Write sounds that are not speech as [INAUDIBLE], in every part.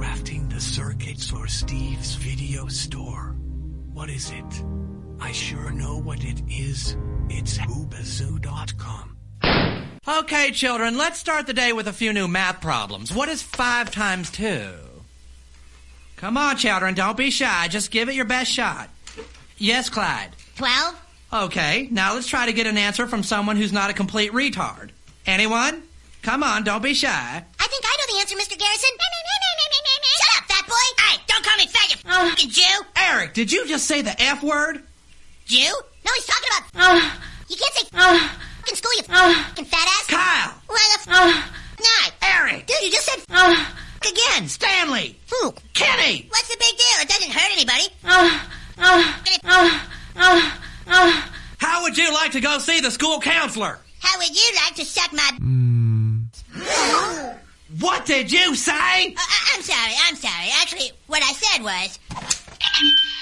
drafting the circuits or Steve's video store? What is it? I sure know what it is. It's whoobazoo.com. Okay, children, let's start the day with a few new math problems. What is 5 times 2? Come on, children, don't be shy. Just give it your best shot. Yes, Clyde. 12? Okay, now let's try to get an answer from someone who's not a complete retard. Anyone? Come on, don't be shy. I think I know the answer, Mr. Garrison. Shut up, fat boy! Hey, don't call me fat, you uh. fucking Jew! Eric, did you just say the F word? Jew? No, he's talking about. Uh. You can't say uh. fucking school, you fucking fat ass. Kyle! Why the f? No. Eric! Dude, you just said f again. Stanley! Who? Kenny! What's the big deal? It doesn't hurt anybody. How would you like to go see the school counselor? How would you like to suck my? Hmm. [LAUGHS] What did you say? Uh, uh, I'm sorry. I'm sorry. Actually, what I said was.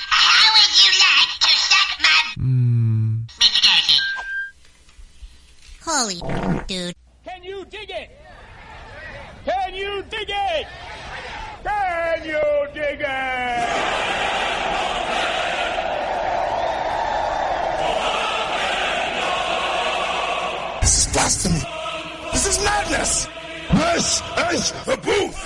How would you like to suck my? Mr. Garrison. Holy dude. Can you dig it? Can you dig it? Can you dig it? This is blasphemy. This is madness. This is a booth.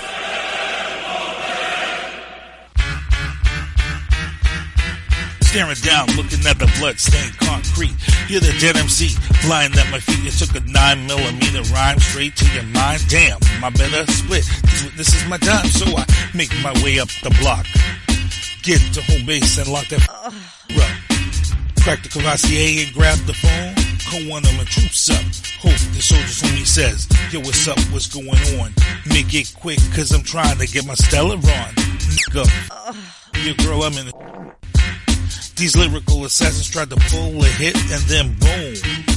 Staring down, looking at the blood-stained concrete. You're the dead MC, flying at my feet. You took a nine millimeter rhyme straight to your mind. Damn, my better split. This is my time, so I make my way up the block. Get to home base and lock that up. Crack the Cavassier and grab the phone. Call one of my troops up. Hope the soldiers homie says, Yo, what's up? What's going on? Make it quick, cause I'm trying to get my Stella on. Nigga, your girl, I'm in the these lyrical assassins tried to pull a hit and then boom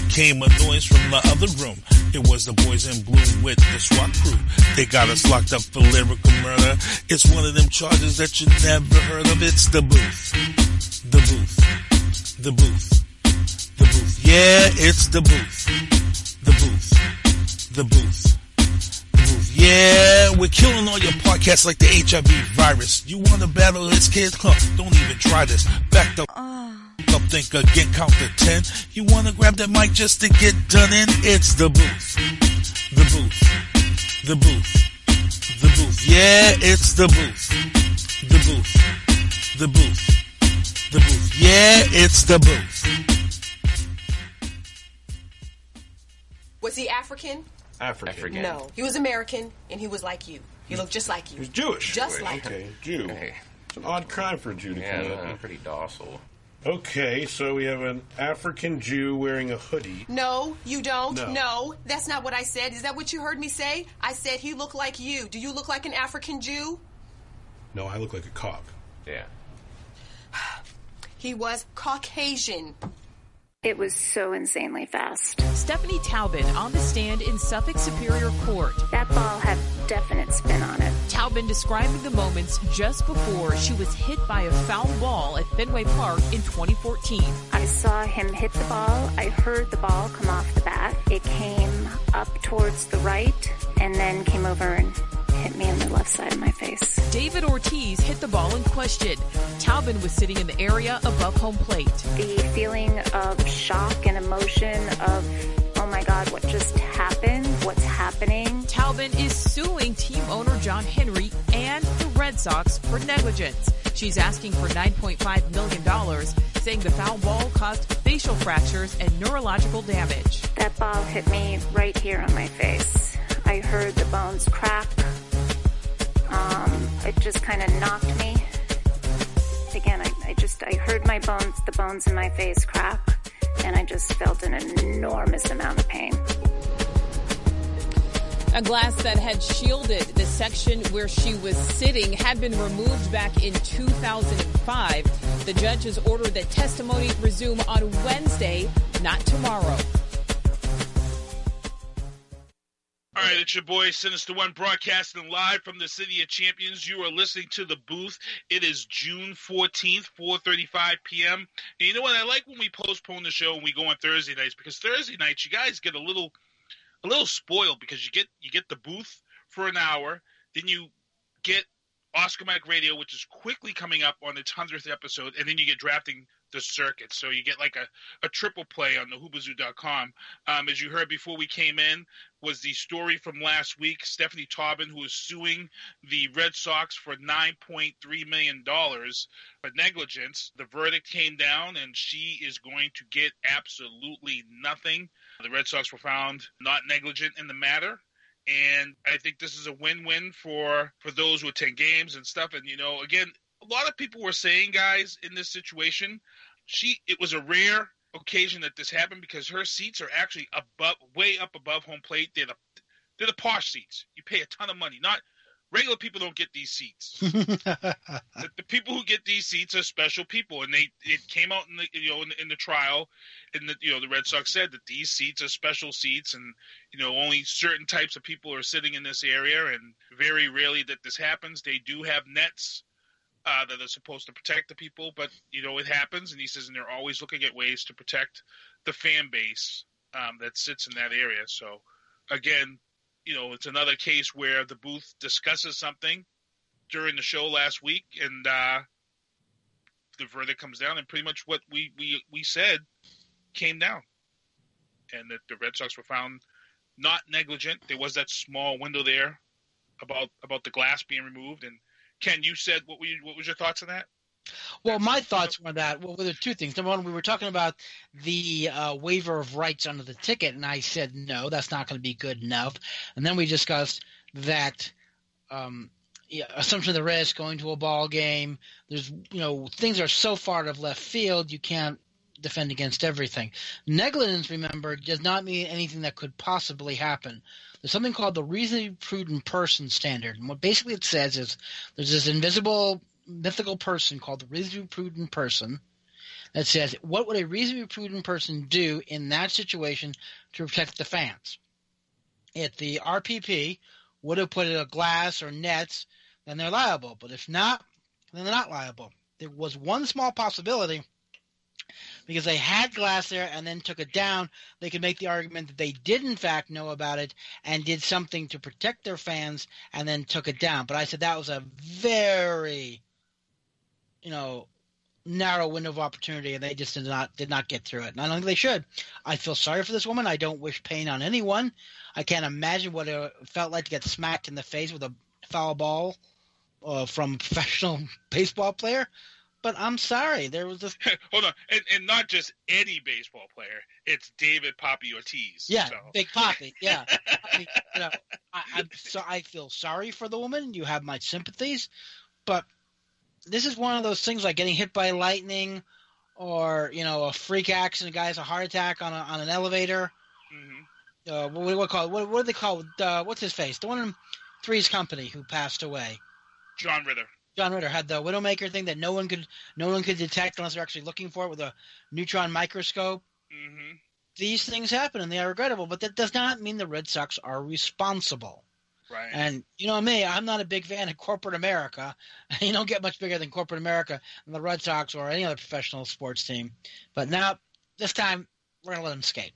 came a noise from the other room. It was the boys in blue with the SWAT crew. They got us locked up for lyrical murder. It's one of them charges that you never heard of. It's the booth. The booth. The booth. The booth. Yeah, it's the booth. The booth. The booth. Yeah, we're killing all your podcasts like the HIV virus. You want to battle this kid? Huh, don't even try this. Back the ah. up, think again, count to ten. You want to grab that mic just to get done in? It's the booth. The booth. The booth. The booth. Yeah, it's the booth. The booth. The booth. The booth. Yeah, it's the booth. Was he African? African. No. He was American, and he was like you. He looked just like you. He was Jewish. Just Wait, like okay, you. Jew. It's an odd crime for a Jew to Yeah, come no, up. Uh, pretty docile. Okay, so we have an African Jew wearing a hoodie. No, you don't. No. No. that's not what I said. Is that what you heard me say? I said he looked like you. Do you look like an African Jew? No, I look like a cop. Yeah. [SIGHS] He was Caucasian. It was so insanely fast. Stephanie Taubin on the stand in Suffolk Superior Court. That ball had definite spin on it. Taubin describing the moments just before she was hit by a foul ball at Fenway Park in 2014. I saw him hit the ball. I heard the ball come off the bat. It came up towards the right and then came over and hit me on the left side of my face. David Ortiz hit the ball in question. Taubin was sitting in the area above home plate. The feeling of shock and emotion of, oh my God, what just happened? What's happening? Taubin is suing team owner John Henry and the Red Sox for negligence. She's asking for $9.5 million, saying the foul ball caused facial fractures and neurological damage. That ball hit me right here on my face. I heard the bones crack. Um, it just kind of knocked me. Again, I, I just, I heard my bones, the bones in my face crack, and I just felt an enormous amount of pain. A glass that had shielded the section where she was sitting had been removed back in 2005. The judge has ordered that testimony resume on Wednesday, not tomorrow. Right, it's your boy Sinister One broadcasting live from the City of Champions. You are listening to the booth. It is June 14th, 4:35 p.m. And you know what? I like when we postpone the show and we go on Thursday nights because Thursday nights you guys get a little a little spoiled because you get you get the booth for an hour, then you get Oscar Mac Radio, which is quickly coming up on its hundredth episode, and then you get drafting the circuit. So you get like a, a triple play on the whoobazoo.com. Um, as you heard before we came in, was the story from last week. Stephanie Taubin, who is suing the Red Sox for $9.3 million for negligence. The verdict came down, and she is going to get absolutely nothing. The Red Sox were found not negligent in the matter and I think this is a win-win for for those who attend games and stuff. And you know, again, a lot of people were saying, guys, in this situation, she it was a rare occasion that this happened because her seats are actually above, way up above home plate. They're the they're the posh seats. You pay a ton of money. Not regular people don't get these seats. [LAUGHS] the, the, people who get these seats are special people, and they it came out in the you know in, in the trial, and the you know the Red Sox said that these seats are special seats, and you know only certain types of people are sitting in this area, and very rarely that this happens. They do have nets. Uh, that are supposed to protect the people, but you know it happens, and he says, and they're always looking at ways to protect the fan base um, that sits in that area. So, again, you know, it's another case where the booth discusses something during the show last week, and uh, the verdict comes down, and pretty much what we, we, we said came down, and that the Red Sox were found not negligent. There was that small window there about about the glass being removed, and Ken, you said what were you, what was your thoughts on that? Well, my thoughts on that. Well, there are two things. Number one, we were talking about the uh, waiver of rights under the ticket, and I said no, that's not going to be good enough. And then we discussed that um, yeah, assumption of the risk, going to a ball game. There's you know things are so far out of left field, you can't defend against everything. Negligence, remember, does not mean anything that could possibly happen. There's something called the reasonably prudent person standard, and what basically it says is there's this invisible mythical person called the reasonably prudent person that says what would a reasonably prudent person do in that situation to protect the fans. If the RPP would have put in a glass or nets, then they're liable. But if not, then they're not liable. There was one small possibility because they had glass there and then took it down, they could make the argument that they did in fact know about it and did something to protect their fans and then took it down. But I said that was a very, you know, narrow window of opportunity and they just did not did not get through it. And I don't think they should. I feel sorry for this woman. I don't wish pain on anyone. I can't imagine what it felt like to get smacked in the face with a foul ball uh, from a professional [LAUGHS] baseball player. But I'm sorry, there was a [LAUGHS] hold on, and, and not just any baseball player. It's David Poppy Ortiz. Yeah, so. Big Poppy. Yeah, [LAUGHS] I mean, you know, I, I'm so I feel sorry for the woman. You have my sympathies, but this is one of those things like getting hit by lightning, or you know, a freak accident. A guy has a heart attack on a, on an elevator. Mm-hmm. Uh, what, what, what call? What, what do they call? Uh, what's his face? The one in Three's Company who passed away. John Ritter. John Ritter had the Widowmaker thing that no one could no one could detect unless they're actually looking for it with a neutron microscope. Mm-hmm. These things happen and they are regrettable, but that does not mean the Red Sox are responsible. Right. And you know me, I'm not a big fan of corporate America. [LAUGHS] You don't get much bigger than corporate America and the Red Sox or any other professional sports team. But now, this time, we're gonna let them skate.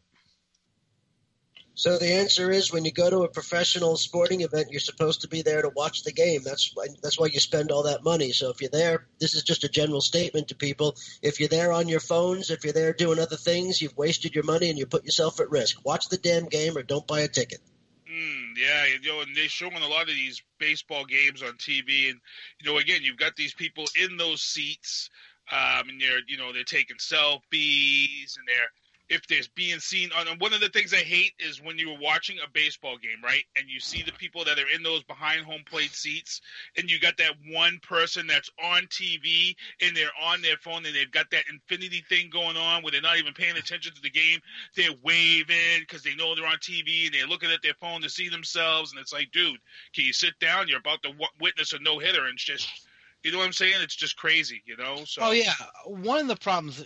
So the answer is when you go to a professional sporting event, you're supposed to be there to watch the game. That's why, that's why you spend all that money. So if you're there, this is just a general statement to people. If you're there on your phones, if you're there doing other things, you've wasted your money and you put yourself at risk. Watch the damn game or don't buy a ticket. Mm, yeah, you know, and they're showing a lot of these baseball games on TV, and you know, again, you've got these people in those seats, um, and they're, you know, they're taking selfies and they're if there's being seen uh, on one of the things I hate is when you're watching a baseball game, right? And you see the people that are in those behind home plate seats, and you got that one person that's on TV and they're on their phone and they've got that infinity thing going on where they're not even paying attention to the game. They're waving because they know they're on TV and they're looking at their phone to see themselves. And it's like, dude, can you sit down? You're about to witness a no hitter, and it's just, you know what I'm saying? It's just crazy, you know. So. Oh yeah, one of the problems.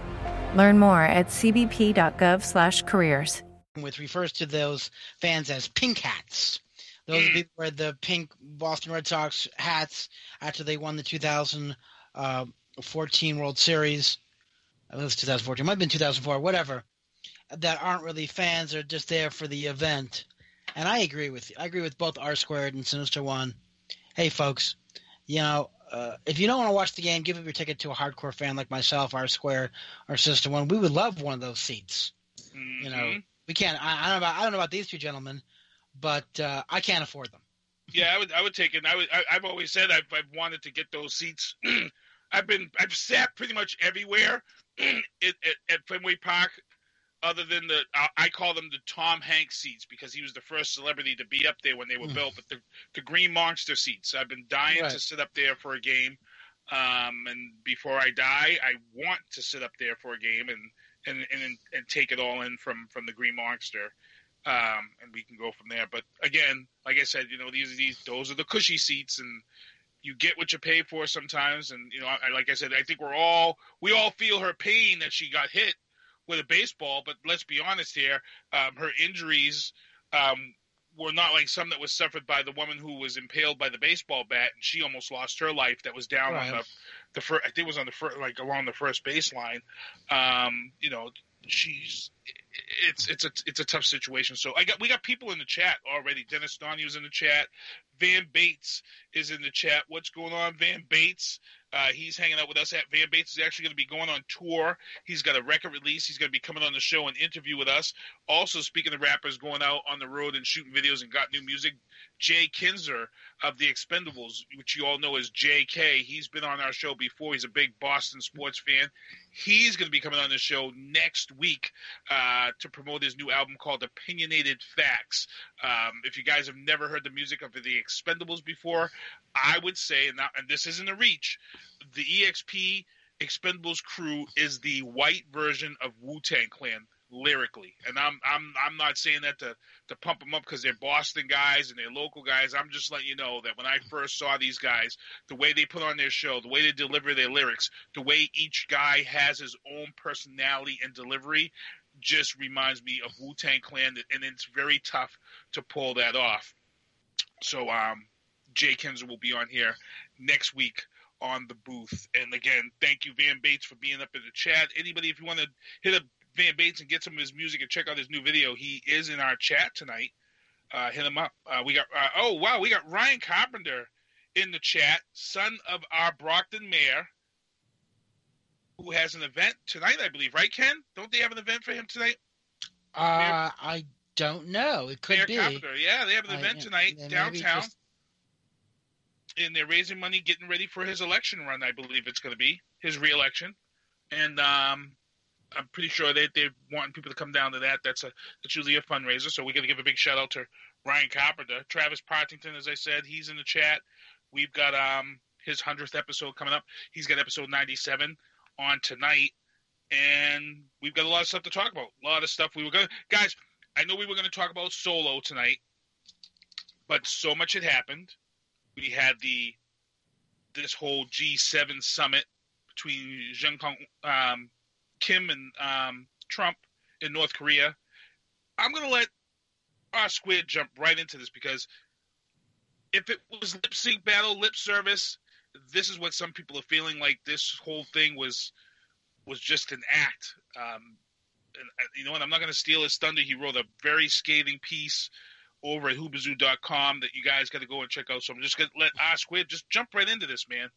Learn more at cbp.gov/careers. Which refers to those fans as pink hats. Those Hmm. people wear the pink Boston Red Sox hats after they won the 2014 World Series. I think it was 2014. It might have been 2004, whatever. That aren't really fans; they're just there for the event. And I agree with you. I agree with both R Squared and Sinister One. Hey, folks, you know, uh, if you don't want to watch the game, give up your ticket to a hardcore fan like myself, R Square, or Sister One. We would love one of those seats. You know, we can't. I, I don't know about. I don't know about these two gentlemen, but uh, I can't afford them. Yeah, I would. I would take it. I would. I, I've always said I've, I've wanted to get those seats. [CLEARS THROAT] I've been. I've sat pretty much everywhere [CLEARS THROAT] at, at, at Fenway Park, other than the. I, call them the Tom Hanks seats because he was the first celebrity to be up there when they were Mm. built. But the the Green Monster seats, I've been dying Right. to sit up there for a game. Um, and before I die, I want to sit up there for a game and and and and take it all in from from the Green Monster um, and we can go from there. But again, like I said, you know, these these those are the cushy seats, and you get what you pay for sometimes. And you know, I, like I said, I think we're all we all feel her pain that she got hit with a baseball. But let's be honest here, um, her injuries. Um, were not like some that was suffered by the woman who was impaled by the baseball bat, and she almost lost her life. That was down Right. on the, the first. I think it was on the first, like along the first baseline. Um, you know, she's it's it's a it's a tough situation. So I got we got people in the chat already. Dennis Donny was in the chat. Van Bates is in the chat. What's going on, Van Bates? Uh, he's hanging out with us. At Van Bates is actually going to be going on tour. He's got a record release. He's going to be coming on the show and interview with us. Also, speaking of rappers going out on the road and shooting videos and got new music, Jay Kinzer of the Expendables, which you all know as JK, he's been on our show before. He's a big Boston sports fan. He's going to be coming on the show next week uh, to promote his new album called Opinionated Facts. Um, if you guys have never heard the music of the Expendables before, I would say, and, not, and this isn't a reach, the EXP Expendables crew is the white version of Wu Tang Clan lyrically, and I'm I'm I'm not saying that to to pump them up because they're Boston guys and they're local guys. I'm just letting you know that when I first saw these guys, the way they put on their show, the way they deliver their lyrics, the way each guy has his own personality and delivery, just reminds me of Wu Tang Clan, and it's very tough to pull that off. So, um, Jay Kinzer will be on here next week on the booth. And again, thank you, Van Bates, for being up in the chat. Anybody, if you want to hit up Van Bates and get some of his music and check out his new video, he is in our chat tonight. Uh, hit him up. Uh, we got uh, oh wow, we got Ryan Carpenter in the chat, son of our Brockton mayor, who has an event tonight, I believe. Right, Ken? Don't they have an event for him tonight? Uh, I don't know. It could Mayor be. Carpenter. Yeah, they have an event yeah, tonight downtown, just- and they're raising money, getting ready for his election run. I believe it's going to be his reelection, and um, I'm pretty sure they they want people to come down to that. That's a that's usually a fundraiser. So we're gonna give a big shout out to Ryan Carpenter, Travis Partington, as I said, he's in the chat. We've got um his hundredth episode coming up. He's got episode 97 on tonight, and we've got a lot of stuff to talk about. A lot of stuff we were to guys. I know we were to talk about solo tonight, but so much had happened. We had the this whole G7 summit between Jung Kong, um, Kim and um, Trump in North Korea. I'm going to let R Squared jump right into this because if it was lip sync battle, lip service, this is what some people are feeling like this whole thing was was just an act. Um, and, and you know what? I'm not going to steal his thunder. He wrote a very scathing piece over at whoobazoo.com that you guys got to go and check out. So I'm just going to let R Squared just jump right into this, man.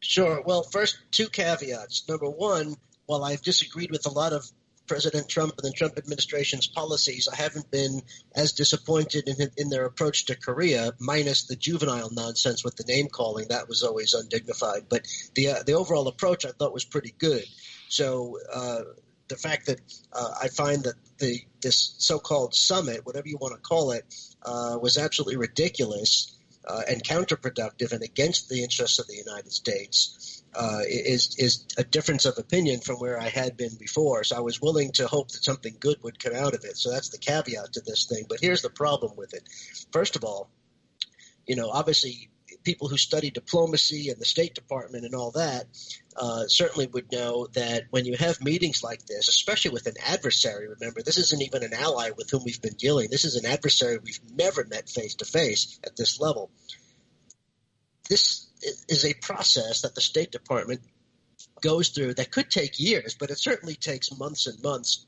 Sure. Well, first, two caveats. Number one, while I've disagreed with a lot of President Trump and the Trump administration's policies, I haven't been as disappointed in, in their approach to Korea, minus the juvenile nonsense with the name calling. That was always undignified. But the uh, the overall approach I thought was pretty good. So uh, the fact that uh, I find that the this so-called summit, whatever you want to call it, uh, was absolutely ridiculous uh, and counterproductive and against the interests of the United States uh, is is a difference of opinion from where I had been before. So I was willing to hope that something good would come out of it. So that's the caveat to this thing. But here's the problem with it. First of all, you know, obviously people who study diplomacy and the State Department and all that uh, certainly would know that when you have meetings like this, especially with an adversary, remember, this isn't even an ally with whom we've been dealing. This is an adversary we've never met face to face at this level. This is a process that the State Department goes through that could take years, but it certainly takes months and months.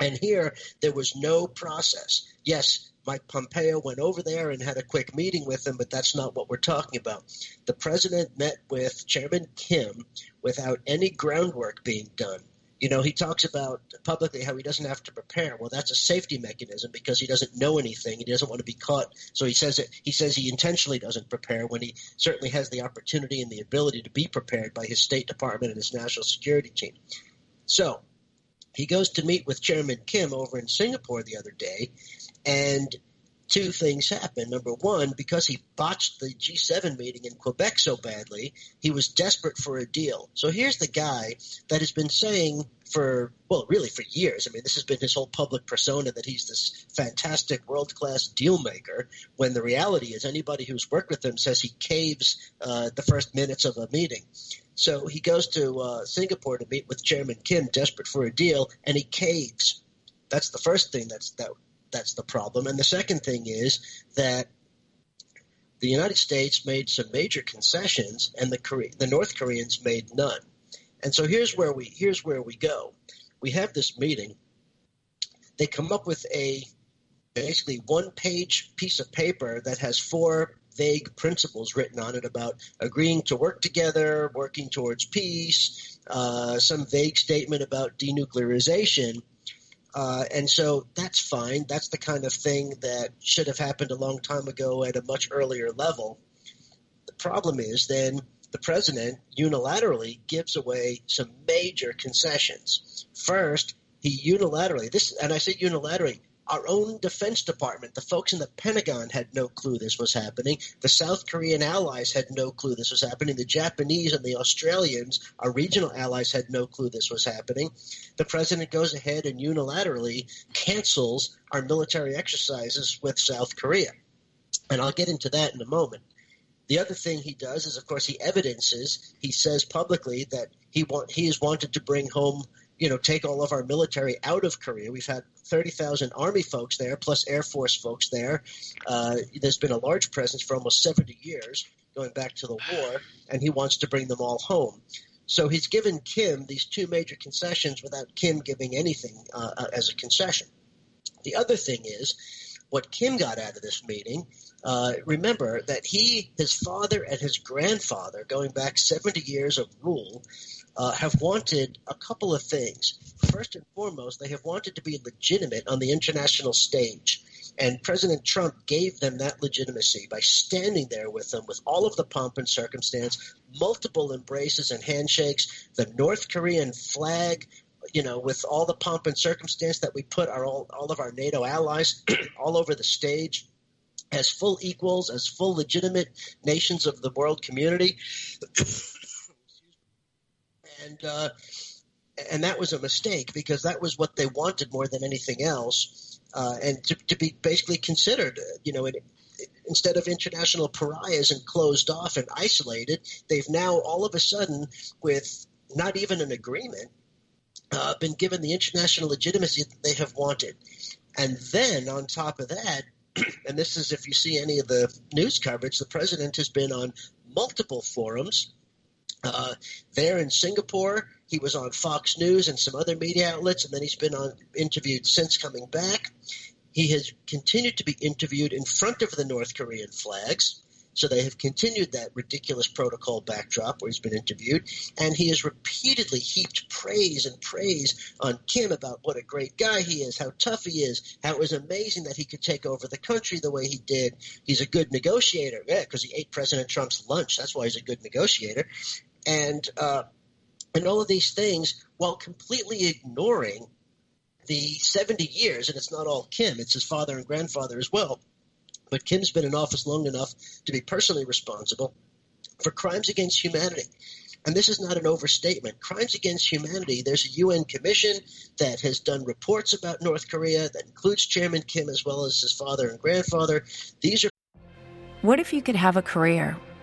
And here, there was no process. Yes, Mike Pompeo went over there and had a quick meeting with him, but that's not what we're talking about. The president met with Chairman Kim without any groundwork being done. You know, he talks about publicly how he doesn't have to prepare. Well, that's a safety mechanism because he doesn't know anything. He doesn't want to be caught. So he says it. He says he intentionally doesn't prepare when he certainly has the opportunity and the ability to be prepared by his State Department and his national security team. So he goes to meet with Chairman Kim over in Singapore the other day, and two things happen. Number one, because he botched the G7 meeting in Quebec so badly, he was desperate for a deal. So here's the guy that has been saying for, well, really for years. I mean, this has been his whole public persona that he's this fantastic world class deal maker, when the reality is anybody who's worked with him says he caves uh, the first minutes of a meeting. So he goes to uh, Singapore to meet with Chairman Kim, desperate for a deal, and he caves. That's the first thing that's that that's the problem. And the second thing is that the United States made some major concessions, and the Korea, the North Koreans made none. And so here's where we here's where we go. We have this meeting. They come up with a basically one page piece of paper that has four vague principles written on it about agreeing to work together, working towards peace, uh, some vague statement about denuclearization. Uh, and so that's fine. That's the kind of thing that should have happened a long time ago at a much earlier level. The problem is then the president unilaterally gives away some major concessions. First, he unilaterally, this, and I say unilaterally, our own Defense Department, the folks in the Pentagon had no clue this was happening. The South Korean allies had no clue this was happening. The Japanese and the Australians, our regional allies, had no clue this was happening. The president goes ahead and unilaterally cancels our military exercises with South Korea. And I'll get into that in a moment. The other thing he does is, of course, he evidences. He says publicly that he want he has wanted to bring home you know, take all of our military out of Korea. We've had 30,000 Army folks there, plus Air Force folks there. Uh, there's been a large presence for almost 70 years, going back to the war, and he wants to bring them all home. So he's given Kim these two major concessions without Kim giving anything uh, uh as a concession. The other thing is, what Kim got out of this meeting, uh, remember that he, his father, and his grandfather, going back 70 years of rule, uh, have wanted a couple of things. First and foremost, they have wanted to be legitimate on the international stage. And President Trump gave them that legitimacy by standing there with them with all of the pomp and circumstance, multiple embraces and handshakes, the North Korean flag, you know, with all the pomp and circumstance that we put our all, all of our NATO allies [CLEARS THROAT] all over the stage as full equals, as full legitimate nations of the world community [CLEARS THROAT] and uh, and that was a mistake because that was what they wanted more than anything else, uh, and to, to, be basically considered, you know, it, instead of international pariahs and closed off and isolated, they've now all of a sudden, with not even an agreement, uh, been given the international legitimacy that they have wanted, and then on top of that. [CLEARS THROAT] And this is if you see any of the news coverage, the president has been on multiple forums Uh, there in Singapore, he was on Fox News and some other media outlets, and then he's been on interviewed since coming back. He has continued to be interviewed in front of the North Korean flags. So they have continued that ridiculous protocol backdrop where he's been interviewed, and he has repeatedly heaped praise and praise on Kim about what a great guy he is, how tough he is, how it was amazing that he could take over the country the way he did. He's a good negotiator, yeah, because he ate President Trump's lunch. That's why he's a good negotiator, and uh, and all of these things while completely ignoring the 70 years, and it's not all Kim, it's his father and grandfather as well but Kim's been in office long enough to be personally responsible for crimes against humanity. And this is not an overstatement. Crimes against humanity, there's a UN commission that has done reports about North Korea that includes Chairman Kim as well as his father and grandfather. These are. What if you could have a career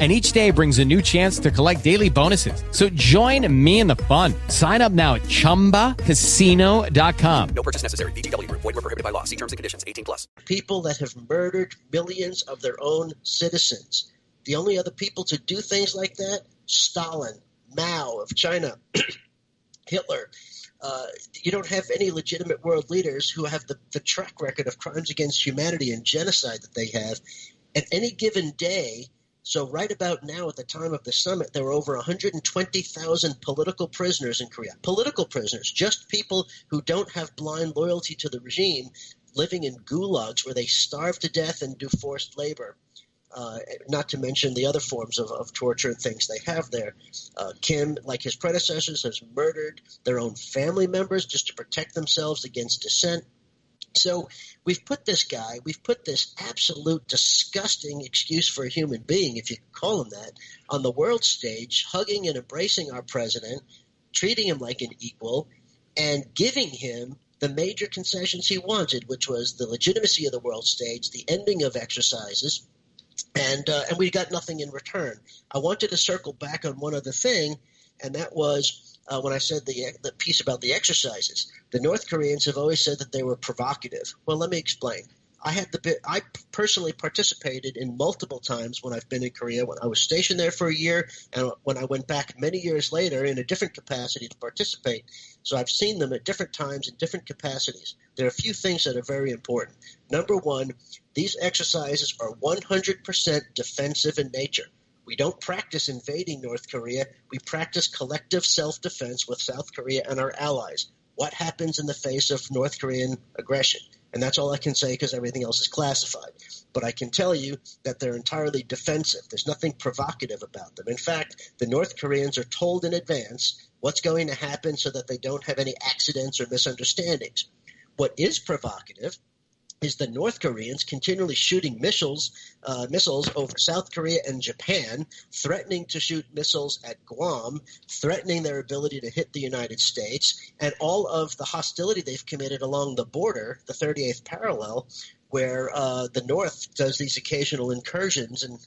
and each day brings a new chance to collect daily bonuses. So join me in the fun. Sign up now at ChumbaCasino.com. No purchase necessary. VGW. Void were prohibited by law. See terms and conditions. 18 plus. People that have murdered millions of their own citizens. The only other people to do things like that, Stalin, Mao of China, [CLEARS THROAT] Hitler. Uh, you don't have any legitimate world leaders who have the, the track record of crimes against humanity and genocide that they have. At any given day, so, right about now, at the time of the summit, there were over 120,000 political prisoners in Korea. Political prisoners, just people who don't have blind loyalty to the regime, living in gulags where they starve to death and do forced labor. Uh, not to mention the other forms of, of torture and things they have there. Uh, Kim, like his predecessors, has murdered their own family members just to protect themselves against dissent. So we've put this guy, we've put this absolute disgusting excuse for a human being, if you call him that, on the world stage, hugging and embracing our president, treating him like an equal, and giving him the major concessions he wanted, which was the legitimacy of the world stage, the ending of exercises, and uh, and we got nothing in return. I wanted to circle back on one other thing, and that was uh, when I said the the piece about the exercises. The North Koreans have always said that they were provocative. Well, let me explain. I had the bit. I personally participated in multiple times when I've been in Korea. When I was stationed there for a year, and when I went back many years later in a different capacity to participate. So I've seen them at different times in different capacities. There are a few things that are very important. Number one, these exercises are 100% defensive in nature. We don't practice invading North Korea. We practice collective self defense with South Korea and our allies. What happens in the face of North Korean aggression? And that's all I can say because everything else is classified. But I can tell you that they're entirely defensive. There's nothing provocative about them. In fact, the North Koreans are told in advance what's going to happen so that they don't have any accidents or misunderstandings. What is provocative is the North Koreans continually shooting missiles, uh, missiles over South Korea and Japan, threatening to shoot missiles at Guam, threatening their ability to hit the United States, and all of the hostility they've committed along the border, the 38th parallel, where uh, the North does these occasional incursions and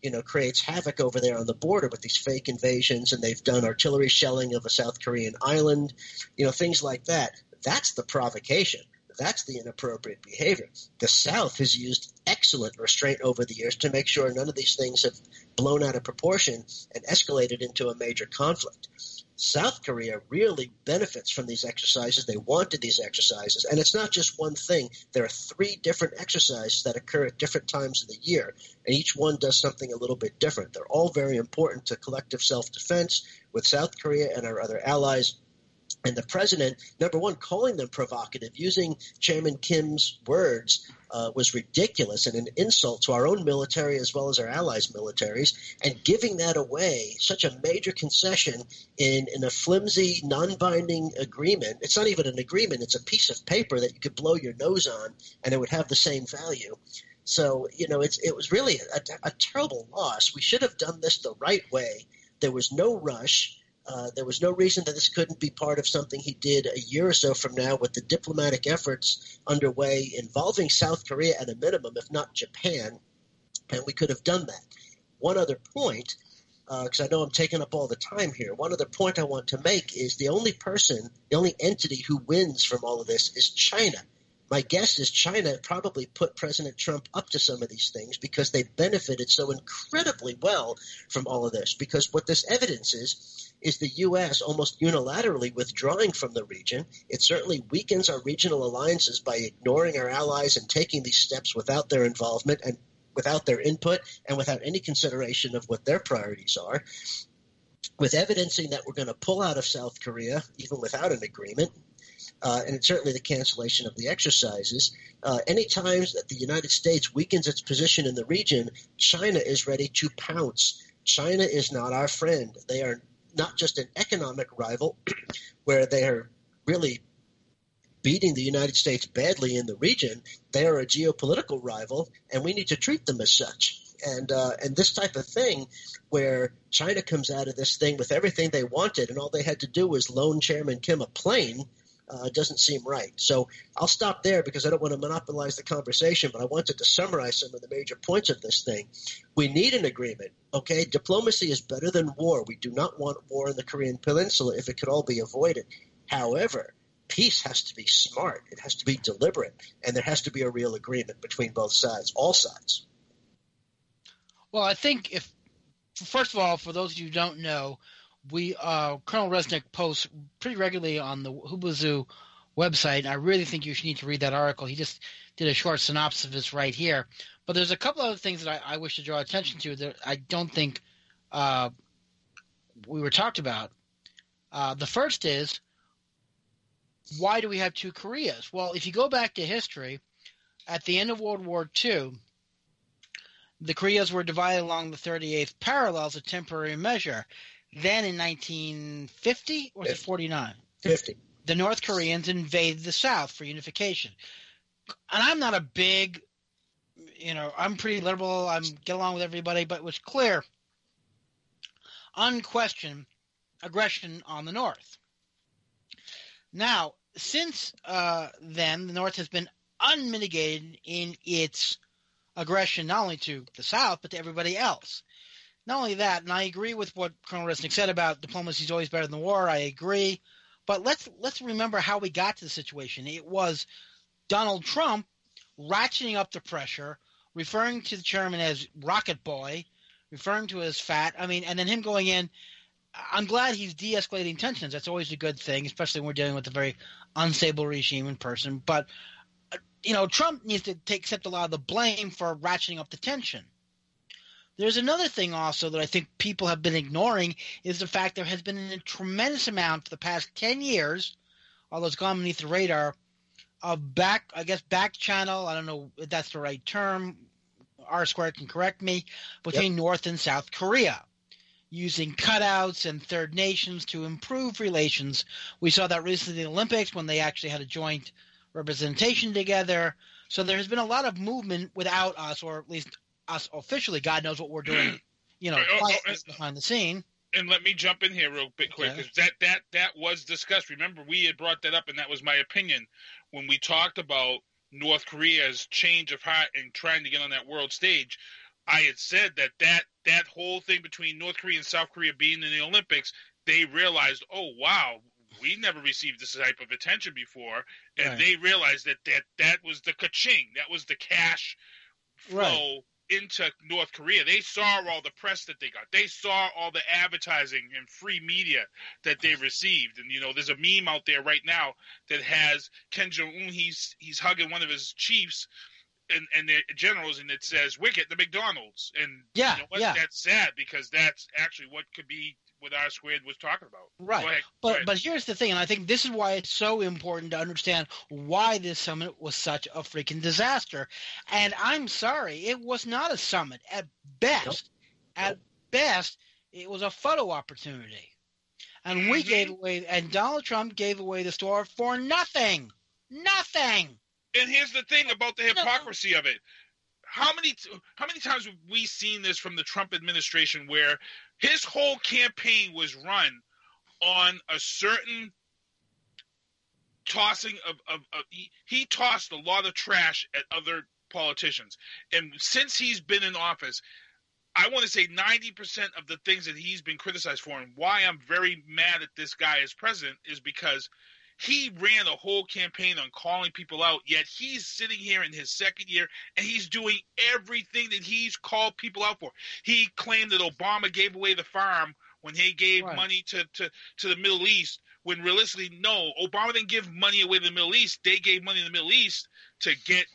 you know creates havoc over there on the border with these fake invasions, and they've done artillery shelling of a South Korean island, you know things like that. That's the provocation that's the inappropriate behavior. The South has used excellent restraint over the years to make sure none of these things have blown out of proportion and escalated into a major conflict. South Korea really benefits from these exercises. They wanted these exercises. And it's not just one thing. There are three different exercises that occur at different times of the year, and each one does something a little bit different. They're all very important to collective self defense with South Korea and our other allies and the president, number one, calling them provocative, using Chairman Kim's words, uh, was ridiculous and an insult to our own military as well as our allies' militaries. And giving that away, such a major concession in, in a flimsy, non binding agreement, it's not even an agreement, it's a piece of paper that you could blow your nose on and it would have the same value. So, you know, it's, it was really a, a terrible loss. We should have done this the right way. There was no rush. Uh, there was no reason that this couldn't be part of something he did a year or so from now with the diplomatic efforts underway involving South Korea at a minimum, if not Japan, and we could have done that. One other point, because uh, I know I'm taking up all the time here, one other point I want to make is the only person, the only entity who wins from all of this is China. My guess is China probably put President Trump up to some of these things because they benefited so incredibly well from all of this. Because what this evidence is, is the U.S. almost unilaterally withdrawing from the region. It certainly weakens our regional alliances by ignoring our allies and taking these steps without their involvement and without their input and without any consideration of what their priorities are. With evidencing that we're going to pull out of South Korea, even without an agreement, uh, and certainly the cancellation of the exercises. Uh, any times that the United States weakens its position in the region, China is ready to pounce. China is not our friend. They are not just an economic rival, [CLEARS THROAT] where they are really beating the United States badly in the region. They are a geopolitical rival, and we need to treat them as such. And uh, and this type of thing, where China comes out of this thing with everything they wanted, and all they had to do was loan Chairman Kim a plane uh, doesn't seem right. So I'll stop there because I don't want to monopolize the conversation, but I wanted to summarize some of the major points of this thing. We need an agreement, okay? Diplomacy is better than war. We do not want war in the Korean Peninsula if it could all be avoided. However, peace has to be smart, it has to be deliberate, and there has to be a real agreement between both sides, all sides. Well, I think if, first of all, for those of you who don't know, we uh, Colonel Resnick posts pretty regularly on the Whoobazoo website. I really think you should need to read that article. He just did a short synopsis of this right here. But there's a couple other things that I, I wish to draw attention to that I don't think uh, we were talked about. Uh, the first is why do we have two Koreas? Well, if you go back to history, at the end of World War II, the Koreas were divided along the 38th parallel as a temporary measure. Then in 1950 or 49? 50. The North Koreans invaded the South for unification. And I'm not a big, you know, I'm pretty liberal. I'm get along with everybody, but it was clear, unquestioned aggression on the North. Now, since uh, then, the North has been unmitigated in its aggression not only to the South but to everybody else not only that, and I agree with what Colonel Resnick said about diplomacy is always better than war. I agree, but let's let's remember how we got to the situation. It was Donald Trump ratcheting up the pressure, referring to the chairman as Rocket Boy, referring to as fat. I mean, and then him going in. I'm glad he's de-escalating tensions. That's always a good thing, especially when we're dealing with a very unstable regime in person. But uh, you know, Trump needs to take accept a lot of the blame for ratcheting up the tension. There's another thing also that I think people have been ignoring is the fact there has been a tremendous amount for the past 10 years, although it's gone beneath the radar, of back, I guess, back channel. I don't know if that's the right term. R squared can correct me between yep. North and South Korea using cutouts and third nations to improve relations. We saw that recently in the Olympics when they actually had a joint representation together. So there has been a lot of movement without us, or at least us officially. God knows what we're doing, [CLEARS THROAT] you know, oh, oh, behind the scene. And let me jump in here real bit quick because that that that was discussed. Remember, we had brought that up, and that was my opinion when we talked about North Korea's change of heart and trying to get on that world stage. I had said that that that whole thing between North Korea and South Korea being in the Olympics, they realized, oh wow, we never received this type of attention before, and right. they realized that that that was the kaching, that was the cash flow right into North Korea. They saw all the press that they got. They saw all the advertising and free media that they received. And you know, there's a meme out there right now that has Kim Jong Un. He's he's hugging one of his chiefs and and the generals, and it says "Wicket the McDonald's." And yeah, you know yeah. that's sad because that's actually what could be what R squared was talking about. Right. Go ahead. Go But ahead. but here's the thing, and I think this is why it's so important to understand why this summit was such a freaking disaster. And I'm sorry, it was not a summit. At best, at best, it was a photo opportunity. And we mm-hmm. gave away and Donald Trump gave away the store for nothing. Nothing. And here's the thing about the hypocrisy of it. How many how many times have we seen this from the Trump administration where his whole campaign was run on a certain tossing of, of, of he, he tossed a lot of trash at other politicians. And since he's been in office, I want to say 90% of the things that he's been criticized for and why I'm very mad at this guy as president is because he ran a whole campaign on calling people out, yet he's sitting here in his second year and he's doing everything that he's called people out for. He claimed that Obama gave away the farm when he gave Right. money to, to, to the Middle East, when realistically, no, Obama didn't give money away to the Middle East. They gave money to the Middle East to get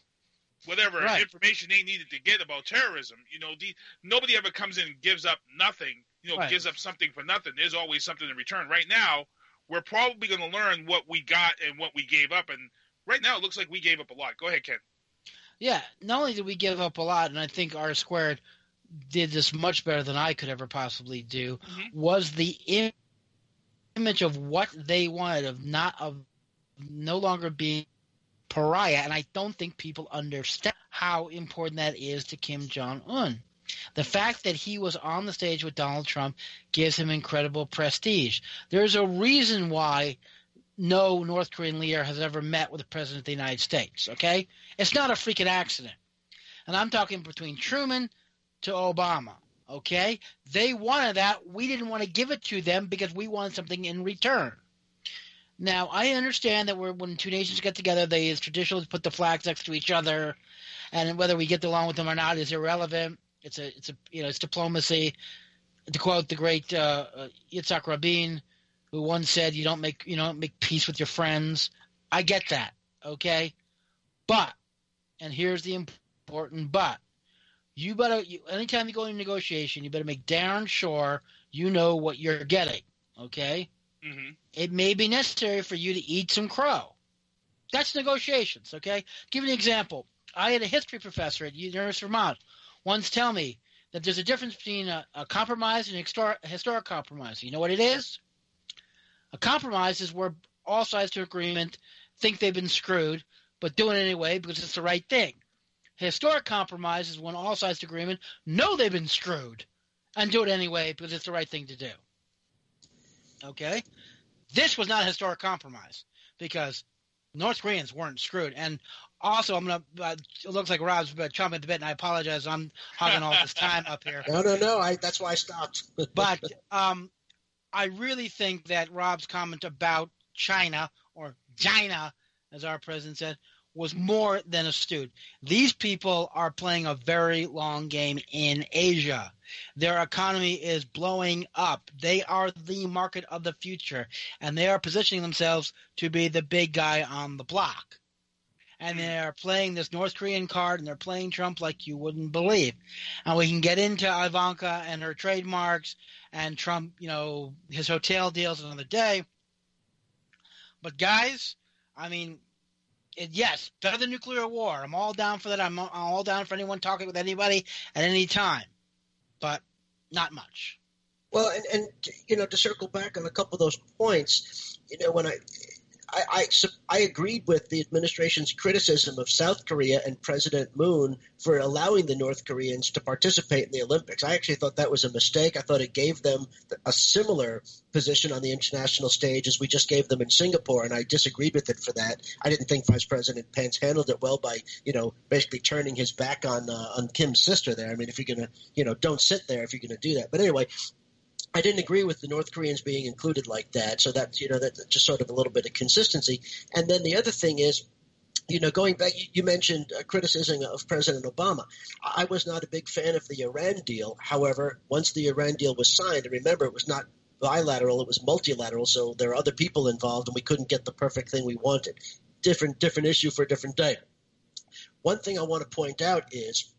whatever Right. information they needed to get about terrorism. You know, the, nobody ever comes in and gives up nothing, you know, Right. gives up something for nothing. There's always something in return. Right now, we're probably going to learn what we got and what we gave up. And right now, it looks like we gave up a lot. Go ahead, Ken. Yeah, not only did we give up a lot, and I think R squared did this much better than I could ever possibly do, mm-hmm. was the im- image of what they wanted of not of no longer being pariah, and I don't think people understand how important that is to Kim Jong Un. The fact that he was on the stage with Donald Trump gives him incredible prestige. There's a reason why no North Korean leader has ever met with the President of the United States, okay? It's not a freaking accident. And I'm talking between Truman to Obama, okay? They wanted that. We didn't want to give it to them because we wanted something in return. Now, I understand that when two nations get together, they it's traditional to put the flags next to each other, and whether we get along with them or not is irrelevant. It's a, it's a, you know, it's diplomacy. To quote the great uh, uh, Yitzhak Rabin, who once said, "You don't make, you don't make peace with your friends." I get that, okay, but, and here's the important but: you better, you, anytime you go into negotiation, you better make darn sure you know what you're getting, okay? Mm-hmm. it may be necessary for you to eat some crow. That's negotiations, okay? Give you an example. I had a history professor at University of Vermont once tell me that there's a difference between a, a compromise and historic, historic compromise. You know what it is? A compromise is where all sides to agreement think they've been screwed, but do it anyway because it's the right thing. Historic compromise is when all sides to agreement know they've been screwed and do it anyway because it's the right thing to do. Okay? This was not a historic compromise because North Koreans weren't screwed. And also, I'm to, uh, it looks like Rob's uh, chomping at the bit, and I apologize. I'm hogging all this time up here. [LAUGHS] No, no, no. I, that's why I stopped. [LAUGHS] But um, I really think that Rob's comment about China, or China, as our president said, was more than astute. These people are playing a very long game in Asia. Their economy is blowing up. They are the market of the future, and they are positioning themselves to be the big guy on the block. And hmm. they are playing this North Korean card, and they're playing Trump like you wouldn't believe. And we can get into Ivanka and her trademarks and Trump, you know, his hotel deals another day. But guys, I mean, it, yes, better than nuclear war. I'm all down for that. I'm, I'm all down for anyone talking with anybody at any time, but not much. Well, and, and you know, to circle back on a couple of those points, you know, when I, I, I, I agreed with the administration's criticism of South Korea and President Moon for allowing the North Koreans to participate in the Olympics. I actually thought that was a mistake. I thought it gave them a similar position on the international stage as we just gave them in Singapore, and I disagreed with it for that. I didn't think Vice President Pence handled it well by, you know, basically turning his back on uh, on Kim's sister there. I mean, if you're gonna, you know, don't sit there if you're gonna do that. But anyway, I didn't agree with the North Koreans being included like that. So that you know that's just sort of a little bit of consistency. And then the other thing is, you know, going back, you, mentioned uh, criticism of President Obama. I was not a big fan of the Iran deal. However, once the Iran deal was signed, and remember, it was not bilateral; it was multilateral. So there are other people involved, and we couldn't get the perfect thing we wanted. Different, different issue for a different day. One thing I want to point out is,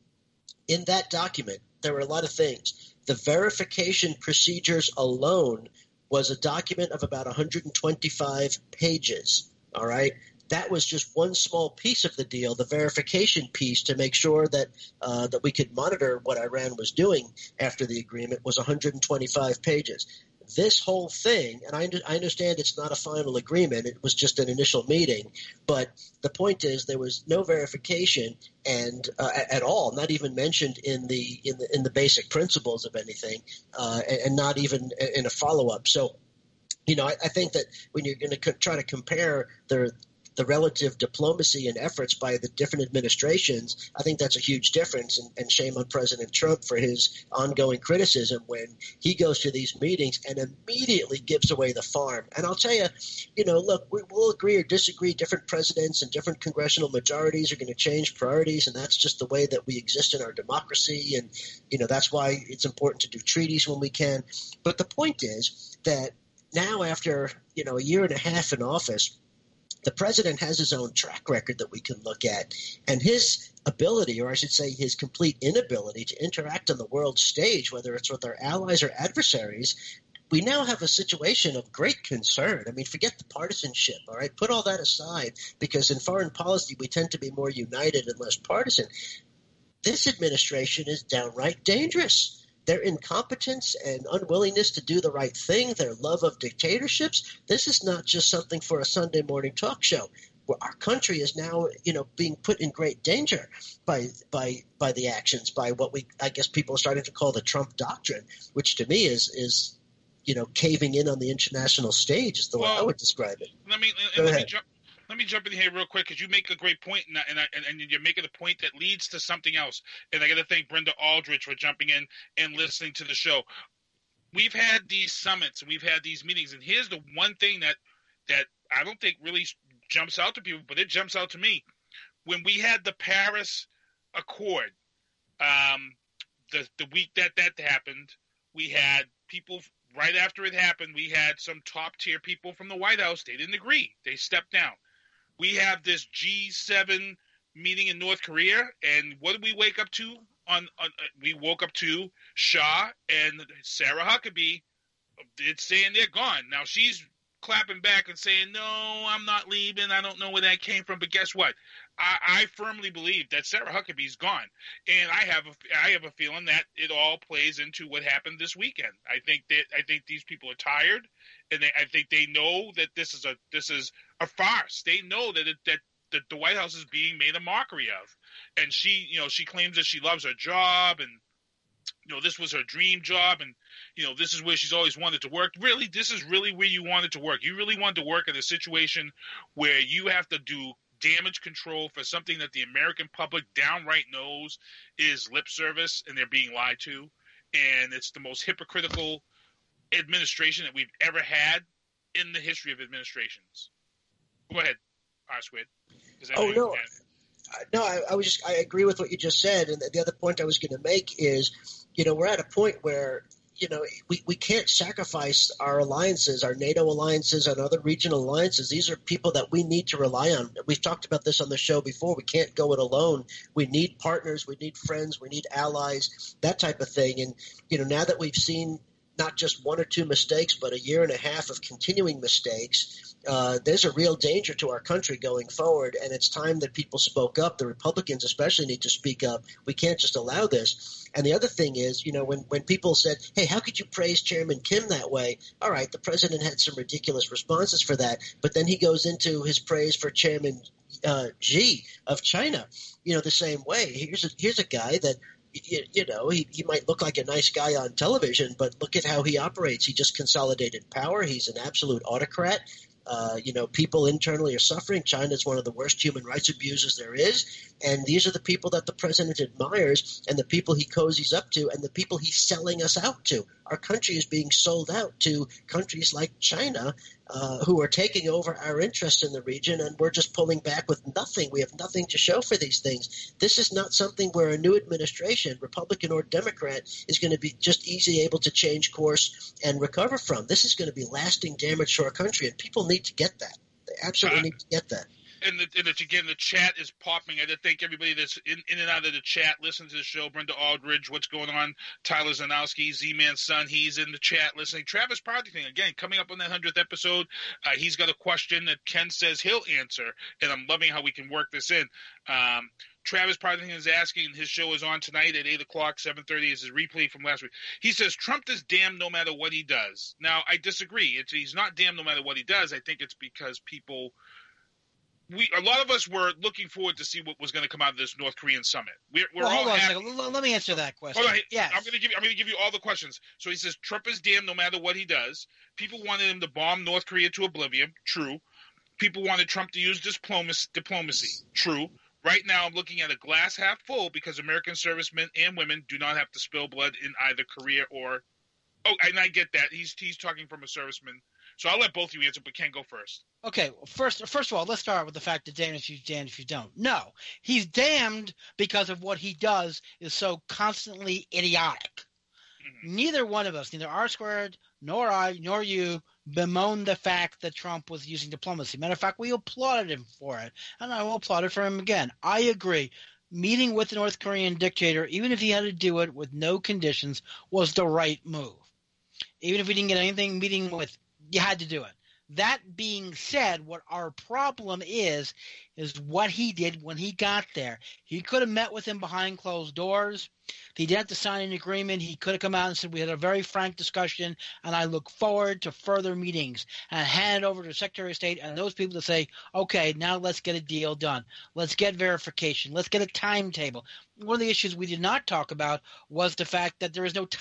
in that document, there were a lot of things The verification procedures alone was a document of about 125 pages. All right. That was just one small piece of the deal, the verification piece, to make sure that uh, that we could monitor what Iran was doing after the agreement was 125 pages this whole thing, and I, I, understand it's not a final agreement, it was just an initial meeting, but the point is there was no verification and uh, at all, not even mentioned in the in the in the basic principles of anything, uh, and, and, not even in a follow up. So you know, I, I, think that when you're going to co- try to compare the the relative diplomacy and efforts by the different administrations, I think that's a huge difference. And, and, shame on President Trump for his ongoing criticism when he goes to these meetings and immediately gives away the farm. And I'll tell you, you know, look, we, will agree or disagree. Different presidents and different congressional majorities are going to change priorities, and that's just the way that we exist in our democracy. And you know, that's why it's important to do treaties when we can. But the point is that now, after you know a year and a half in office the president has his own track record that we can look at, and his ability, or I should say, his complete inability to interact on the world stage, whether it's with our allies or adversaries, we now have a situation of great concern. I mean, forget the partisanship, all right? Put all that aside, because in foreign policy, we tend to be more united and less partisan. This administration is downright dangerous their incompetence and unwillingness to do the right thing, their love of dictatorships, this is not just something for a Sunday morning talk show. Our country is now, you know, being put in great danger by by by the actions, by what we I guess people are starting to call the Trump doctrine, which to me is is you know caving in on the international stage is the well, way I would describe it. Let me Go let me jump let me jump in here real quick because you make a great point, and, and, and, and you're making a point that leads to something else. And I got to thank Brenda Aldrich for jumping in and listening to the show. We've had these summits, we've had these meetings, and here's the one thing that that I don't think really jumps out to people, but it jumps out to me. When we had the Paris Accord, um, the the week that that happened, we had people right after it happened. We had some top tier people from the White House. They didn't agree. They stepped down we have this G7 meeting in North Korea, and what did we wake up to? On, on uh, we woke up to Shah and Sarah Huckabee. It's saying they're gone. Now she's clapping back and saying, "No, I'm not leaving. I don't know where that came from." But guess what? I, I firmly believe that Sarah Huckabee's gone, and I have a I have a feeling that it all plays into what happened this weekend. I think that I think these people are tired, and they, I think they know that this is a this is a farce. They know that it, that that the White House is being made a mockery of, and she, you know, she claims that she loves her job and you know this was her dream job and you know this is where she's always wanted to work. Really this is really where you wanted to work. You really wanted to work in a situation where you have to do damage control for something that the american public downright knows is lip service and they're being lied to. And it's the most hypocritical administration that we've ever had in the history of administrations. Go ahead, R Squared. Oh no, uh, no. I, I was just I agree with what you just said, and the other point I was going to make is, you know, we're at a point where you know, we, we can't sacrifice our alliances, our NATO alliances, and other regional alliances. These are people that we need to rely on. We've talked about this on the show before. We can't go it alone. We need partners, we need friends, we need allies, that type of thing. And, you know, now that we've seen not just one or two mistakes, but a year and a half of continuing mistakes, uh, there's a real danger to our country going forward. And it's time that people spoke up. The Republicans especially need to speak up. We can't just allow this. And the other thing is, you know, when, when people said, hey, how could you praise Chairman Kim that way? All right, the president had some ridiculous responses for that. But then he goes into his praise for Chairman uh, Xi of China, you know, the same way. Here's a, here's a guy that you, you know, he, he might look like a nice guy on television, but look at how he operates. He just consolidated power. He's an absolute autocrat. Uh, you know, people internally are suffering. China is one of the worst human rights abusers there is. And these are the people that the president admires and the people he cozies up to and the people he's selling us out to. Our country is being sold out to countries like China uh, who are taking over our interests in the region, and we're just pulling back with nothing. We have nothing to show for these things. This is not something where a new administration, Republican or Democrat, is going to be just easily able to change course and recover from. This is going to be lasting damage to our country, and people need to get that. They absolutely need to get that. And, the, and again, the chat is popping. I thank everybody that's in, in and out of the chat. Listen to the show. Brenda Aldridge, what's going on? Tyler Zanowski, Z Man's son, he's in the chat listening. Travis Partington, again, coming up on that 100th episode. Uh, he's got a question that Ken says he'll answer, and I'm loving how we can work this in. Um, Travis Partington is asking, his show is on tonight at 8 o'clock, 7.30 is his replay from last week. He says, Trump is damned no matter what he does. Now, I disagree. It's, he's not damned no matter what he does. I think it's because people – we a lot of us were looking forward to see what was going to come out of this North Korean summit. We're, we're well, all hold on happy. a second. Let me answer that question. Hold on. Yes. I'm going to give you. I'm going to give you all the questions. So he says Trump is damned no matter what he does. People wanted him to bomb North Korea to oblivion. True. People wanted Trump to use diplomacy. Diplomacy. True. Right now, I'm looking at a glass half full because American servicemen and women do not have to spill blood in either Korea or. Oh, and I get that. He's he's talking from a serviceman. So I'll let both of you answer, but Ken go first. Okay, well, first first of all, let's start with the fact that damned if you damned if you don't. No, he's damned because of what he does is so constantly idiotic. Mm-hmm. Neither one of us, neither R squared nor I nor you, bemoan the fact that Trump was using diplomacy. Matter of fact, we applauded him for it, and I will applaud it for him again. I agree. Meeting with the North Korean dictator, even if he had to do it with no conditions, was the right move. Even if we didn't get anything meeting with you had to do it. That being said, what our problem is is what he did when he got there. He could have met with him behind closed doors. He didn't have to sign an agreement. He could have come out and said, We had a very frank discussion, and I look forward to further meetings and hand it over to the Secretary of State and those people to say, Okay, now let's get a deal done. Let's get verification. Let's get a timetable. One of the issues we did not talk about was the fact that there is no time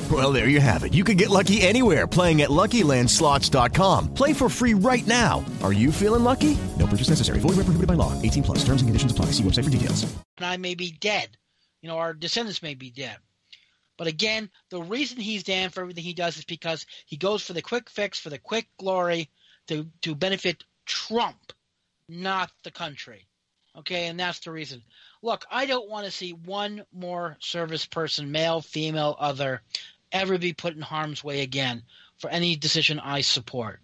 Well, there you have it. You can get lucky anywhere playing at LuckyLandSlots.com. Play for free right now. Are you feeling lucky? No purchase necessary. Void where prohibited by law. 18 plus. Terms and conditions apply. See website for details. And I may be dead. You know, our descendants may be dead. But again, the reason he's damned for everything he does is because he goes for the quick fix, for the quick glory, to to benefit Trump, not the country. Okay, and that's the reason. Look, I don't want to see one more service person, male, female, other, ever be put in harm's way again for any decision I support.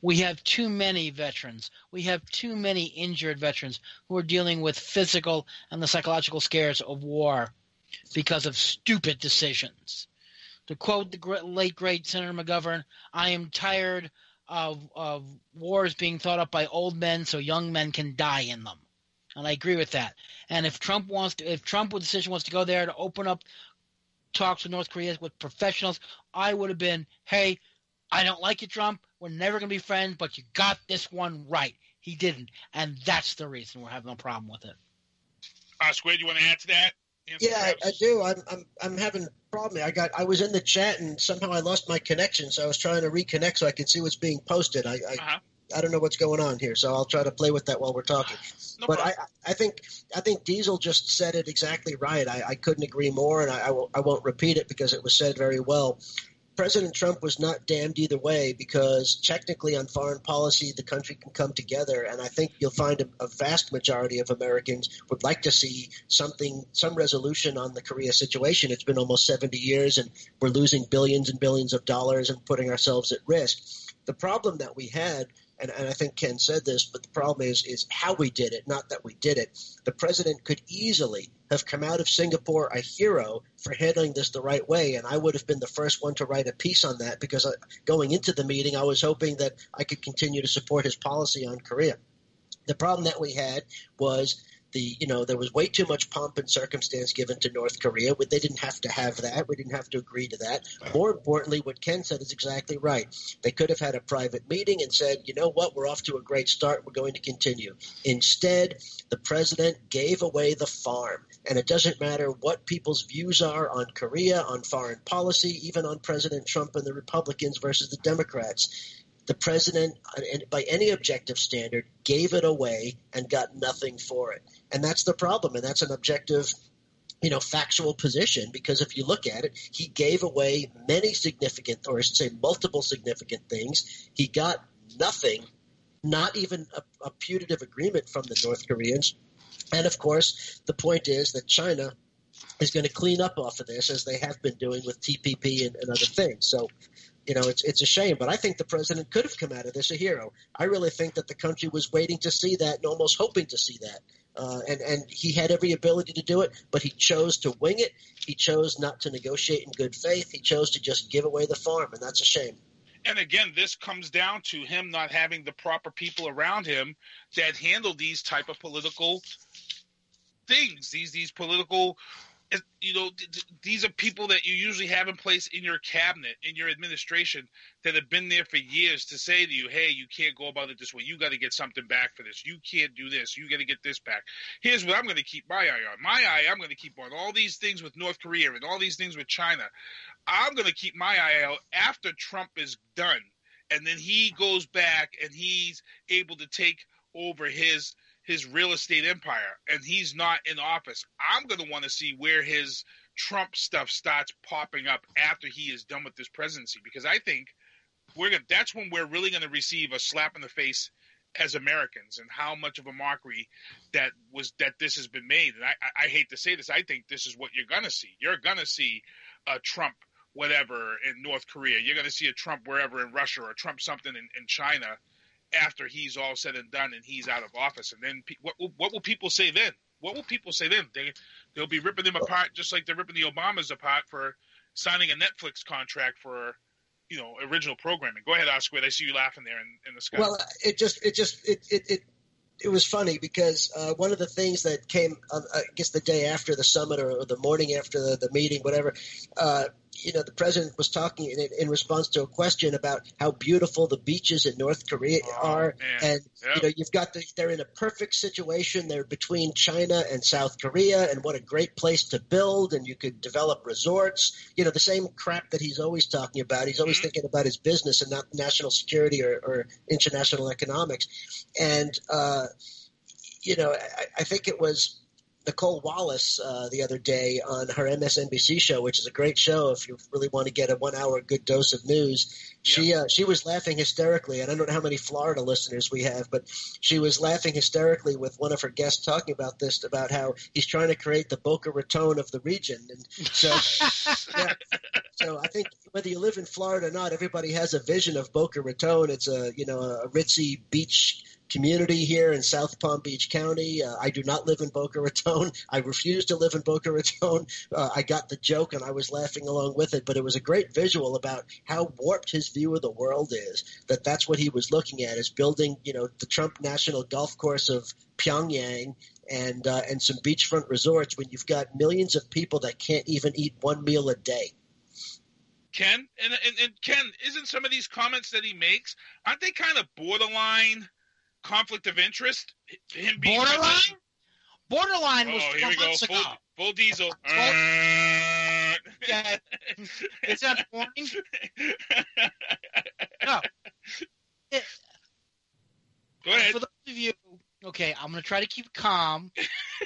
We have too many veterans. We have too many injured veterans who are dealing with physical and the psychological scares of war because of stupid decisions. To quote the late great Senator McGovern, I am tired of, of wars being thought up by old men so young men can die in them. And I agree with that. And if Trump wants to, if Trump decision wants to go there to open up talks with North Korea with professionals, I would have been, hey, I don't like you, Trump. We're never going to be friends, but you got this one right. He didn't. And that's the reason we're having a problem with it. Uh, Squid, you want to add to that? Yeah, I, I, do. I'm, I'm I'm having a problem. I got I was in the chat and somehow I lost my connection, so I was trying to reconnect so I could see what's being posted. I I, uh-huh. I don't know what's going on here, so I'll try to play with that while we're talking. [SIGHS] No but I I think I think Diesel just said it exactly right. I, I couldn't agree more, and I, I, will, I won't repeat it because it was said very well. President Trump was not damned either way because technically on foreign policy the country can come together and I think you'll find a, a, vast majority of Americans would like to see something some resolution on the Korea situation. It's been almost 70 years and we're losing billions and billions of dollars and putting ourselves at risk. The problem that we had and, and I think Ken said this, but the problem is is how we did it, not that we did it. The president could easily have come out of Singapore a hero for handling this the right way, and I would have been the first one to write a piece on that because I, uh, going into the meeting, I was hoping that I could continue to support his policy on Korea. The problem that we had was the you know there was way too much pomp and circumstance given to North Korea. They didn't have to have that. We didn't have to agree to that. More importantly, what Ken said is exactly right. They could have had a private meeting and said, you know what, we're off to a great start. We're going to continue. Instead, the president gave away the farm. And it doesn't matter what people's views are on Korea, on foreign policy, even on President Trump and the Republicans versus the Democrats the president, uh, by any objective standard, gave it away and got nothing for it. And that's the problem. And that's an objective, you know, factual position because if you look at it, he gave away many significant, or I should say, multiple significant things. He got nothing, not even a, a putative agreement from the North Koreans. And of course, the point is that China is going to clean up off of this as they have been doing with TPP and, and other things. So you know, it's it's a shame, but I think the president could have come out of this a hero. I really think that the country was waiting to see that and almost hoping to see that. Uh, and and he had every ability to do it, but he chose to wing it. He chose not to negotiate in good faith. He chose to just give away the farm, and that's a shame. And again, this comes down to him not having the proper people around him that handle these type of political things, these these political you know, these are people that you usually have in place in your cabinet, in your administration, that have been there for years to say to you, "Hey, you can't go about it this way. You got to get something back for this. You can't do this. You got to get this back." Here's what I'm going to keep my eye on. My eye, I'm going to keep on all these things with North Korea and all these things with China. I'm going to keep my eye out after Trump is done, and then he goes back and he's able to take over his his real estate empire and he's not in office, I'm going to want to see where his Trump stuff starts popping up after he is done with this presidency because I think we're gonna, that's when we're really going to receive a slap in the face as Americans and how much of a mockery that was that this has been made. And I, I hate to say this, I think this is what you're going to see. You're going to see a Trump whatever in North Korea. You're going to see a Trump wherever in Russia or a Trump something in, in China after he's all said and done and he's out of office. And then what what will people say then? What will people say then? They they'll be ripping them apart just like they're ripping the Obamas apart for signing a Netflix contract for you know original programming. Go ahead, Oscar. I see you laughing there in, in the sky. Well, it just it just it it. it it was funny because uh, one of the things that came, uh, I guess, the day after the summit or, or the morning after the, the meeting, whatever, uh, you know, the president was talking in, in, response to a question about how beautiful the beaches in North Korea oh, are, and yep. you know, you've got the, they're in a perfect situation. They're between China and South Korea, and what a great place to build, and you could develop resorts. You know, the same crap that he's always talking about. He's always mm-hmm. thinking about his business and not national security or, or international economics. And uh, you know, I, I think it was Nicolle Wallace uh, the other day on her MSNBC show, which is a great show if you really want to get a one hour good dose of news. She uh, she was laughing hysterically, and I don't know how many Florida listeners we have, but she was laughing hysterically with one of her guests talking about this about how he's trying to create the Boca Raton of the region, and so [LAUGHS] yeah, so I think whether you live in Florida or not, everybody has a vision of Boca Raton. It's a you know a ritzy beach community here in South Palm Beach County. Uh, I do not live in Boca Raton. [LAUGHS] I refuse to live in Boca Raton. [LAUGHS] Uh, I got the joke and I was laughing along with it, but it was a great visual about how warped his view of the world is. That that's what he was looking at is building, you know, the Trump National Golf Course of Pyongyang and uh, and some beachfront resorts when you've got millions of people that can't even eat one meal a day. Ken and, and, and Ken, isn't some of these comments that he makes aren't they kind of borderline? Conflict of interest? Him being borderline. President? Borderline was oh, here we go. Full, ago. full diesel. yeah. Is that boring? [LAUGHS] no. It, go ahead. For those of you, okay, I'm going to try to keep calm.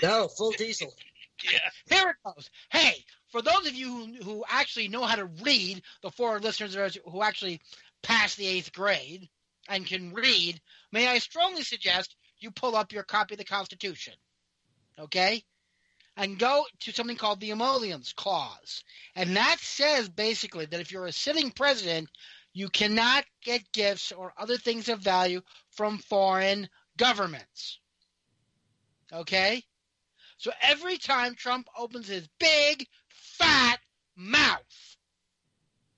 no, full diesel. [LAUGHS] Yeah. Here it goes. Hey, for those of you who, who actually know how to read, the four listeners who actually passed the eighth grade, and can read, may I strongly suggest you pull up your copy of the Constitution, okay? And go to something called the Emoluments Clause. And that says basically that if you're a sitting president, you cannot get gifts or other things of value from foreign governments. Okay? So every time Trump opens his big, fat mouth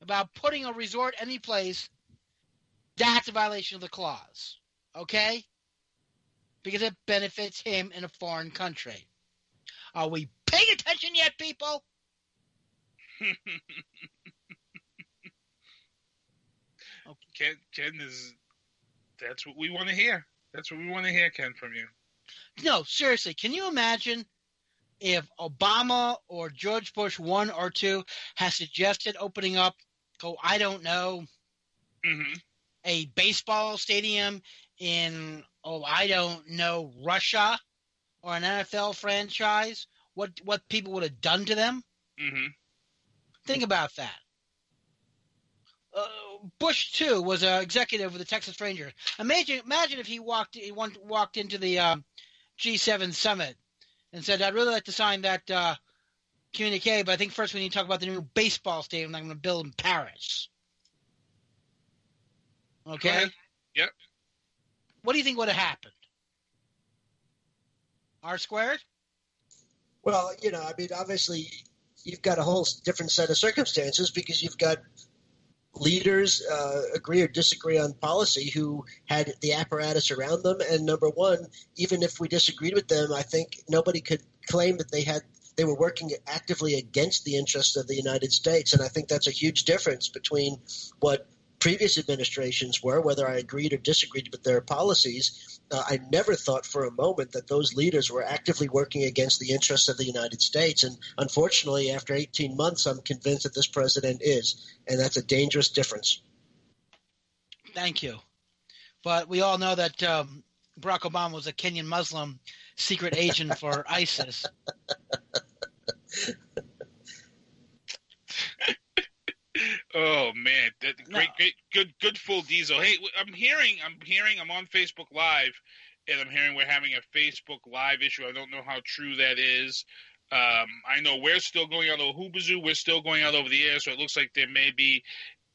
about putting a resort any place, that's a violation of the clause. Okay? because it benefits him in a foreign country. Are we paying attention yet, people? [LAUGHS] Ken, Ken is. That's what we want to hear. That's what we want to hear, Ken, from you. No, seriously, can you imagine if Obama or George Bush one or two has suggested opening up, oh, I don't know, Mm-hmm. A baseball stadium in, oh, I don't know, Russia or an NFL franchise? What what people would have done to them? Mm-hmm. Think about that. Uh, Bush too was an executive with the Texas Rangers. Imagine, imagine if he walked he walked into the um, G7 summit and said, "I'd really like to sign that uh, communique, but I think first we need to talk about the new baseball stadium that I'm going to build in Paris." Okay. Yep. What do you think would have happened? R squared. Well, you know, I mean, obviously, you've got a whole different set of circumstances because you've got leaders uh, agree or disagree on policy who had the apparatus around them. And number one, even if we disagreed with them, I think nobody could claim that they had they were working actively against the interests of the United States. And I think that's a huge difference between what previous administrations were, whether I agreed or disagreed with their policies. Uh, I never thought for a moment that those leaders were actively working against the interests of the United States. And unfortunately, after 18 months, I'm convinced that this president is. And that's a dangerous difference. Thank you. But we all know that um, Barack Obama was a Kenyan Muslim secret agent for [LAUGHS] ISIS. Oh man, that, great, great, good, good full diesel. Hey, I'm hearing, I'm hearing, I'm on Facebook Live, and I'm hearing we're having a Facebook Live issue. I don't know how true that is. Um, I know we're still going out over Whoobazoo. We're still going out over the air, so it looks like there may be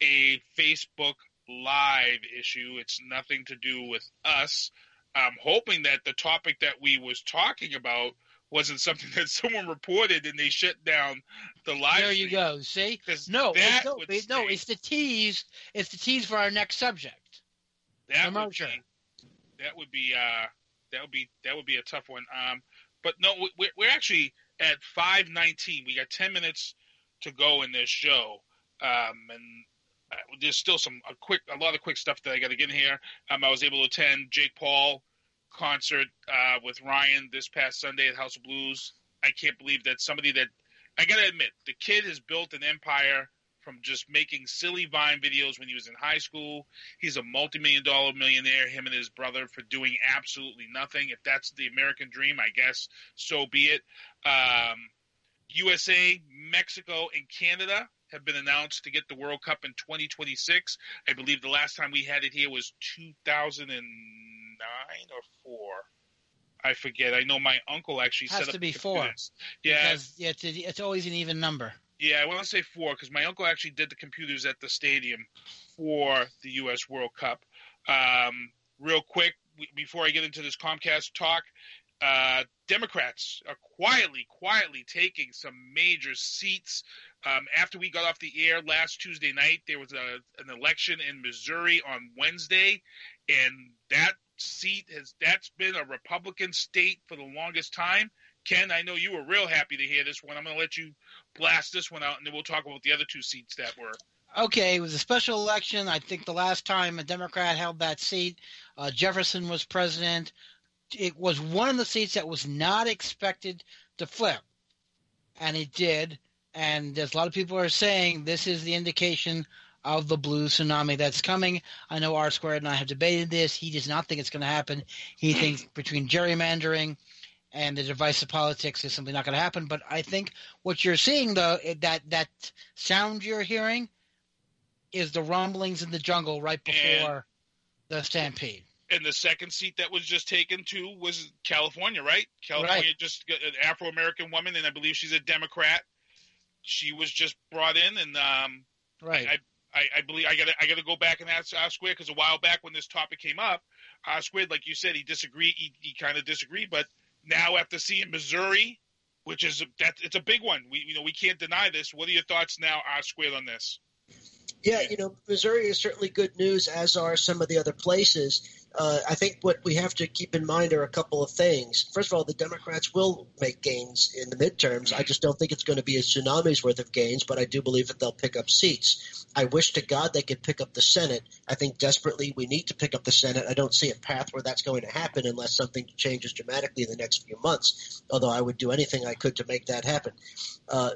a Facebook Live issue. It's nothing to do with us. I'm hoping that the topic that we was talking about wasn't something [LAUGHS] that someone reported and they shut down the live. There you go. See? No, it's, no, it's, no, it's the tease. It's the tease for our next subject. That The would merger. be, that would be uh that would be that would be a tough one. Um, but no, we- we're we're actually at five nineteen. We got ten minutes to go in this show. Um, and uh, there's still some a quick a lot of quick stuff that I got to get in here. Um, I was able to attend Jake Paul concert uh, with Ryan this past Sunday at House of Blues. I can't believe that somebody that I got to admit the kid has built an empire from just making silly Vine videos when he was in high school. He's a multi-million dollar millionaire. Him and his brother for doing absolutely nothing. If that's the American dream, I guess so be it. Um, USA, Mexico, and Canada have been announced to get the World Cup in 2026. I believe the last time we had it here was 2009 or four. I forget. I know my uncle actually Has set up to be four. Yeah, Because it's, it's always an even number. yeah, I want to say four because my uncle actually did the computers at the stadium for the U.S. World Cup. Um, real quick, before I get into this Comcast talk, uh, Democrats are quietly, quietly taking some major seats. Um, after we got off the air last Tuesday night, there was a, an election in Missouri on Wednesday, and that seat has that's been a Republican state for the longest time. Ken, I know you were real happy to hear this one. I'm going to let you blast this one out, and then we'll talk about the other two seats that were. Okay, it was a special election. I think the last time a Democrat held that seat, uh, Jefferson was president. It was one of the seats that was not expected to flip, and it did. And there's a lot of people are saying this is the indication of the blue tsunami that's coming. I know R Squared and I have debated this. He does not think it's going to happen. He thinks between gerrymandering and the divisive politics is simply not going to happen. But I think what you're seeing, though, that that sound you're hearing is the rumblings in the jungle right before the stampede. And the second seat that was just taken too was California, right? California just got an Afro American woman, and I believe she's a Democrat. She was just brought in, and um, Right. I, I, I believe I got I got to go back and ask R because a while back when this topic came up, R like you said, he disagreed. He, he kind of disagreed, but now after seeing Missouri, which is that it's a big one. We you know we can't deny this. What are your thoughts now, R on this? Yeah, you know, Missouri is certainly good news, as are some of the other places. Uh, I think what we have to keep in mind are a couple of things. First of all, the Democrats will make gains in the midterms. I just don't think it's going to be a tsunami's worth of gains, but I do believe that they'll pick up seats. I wish to God they could pick up the Senate. I think desperately we need to pick up the Senate. I don't see a path where that's going to happen unless something changes dramatically in the next few months, although I would do anything I could to make that happen. Uh,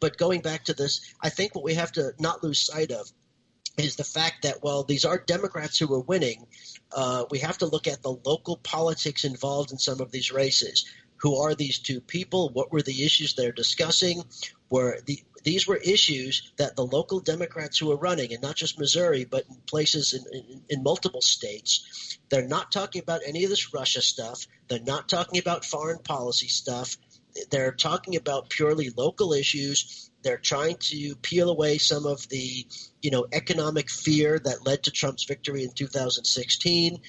but going back to this, I think what we have to not lose sight of is the fact that while these are Democrats who are winning, uh, we have to look at the local politics involved in some of these races. Who are these two people? What were the issues they're discussing? Were the these were issues that the local Democrats who are running, and not just Missouri, but in places in, in, in multiple states, they're not talking about any of this Russia stuff. They're not talking about foreign policy stuff. They're talking about purely local issues. They're trying to peel away some of the, you know, economic fear that led to Trump's victory in 2016.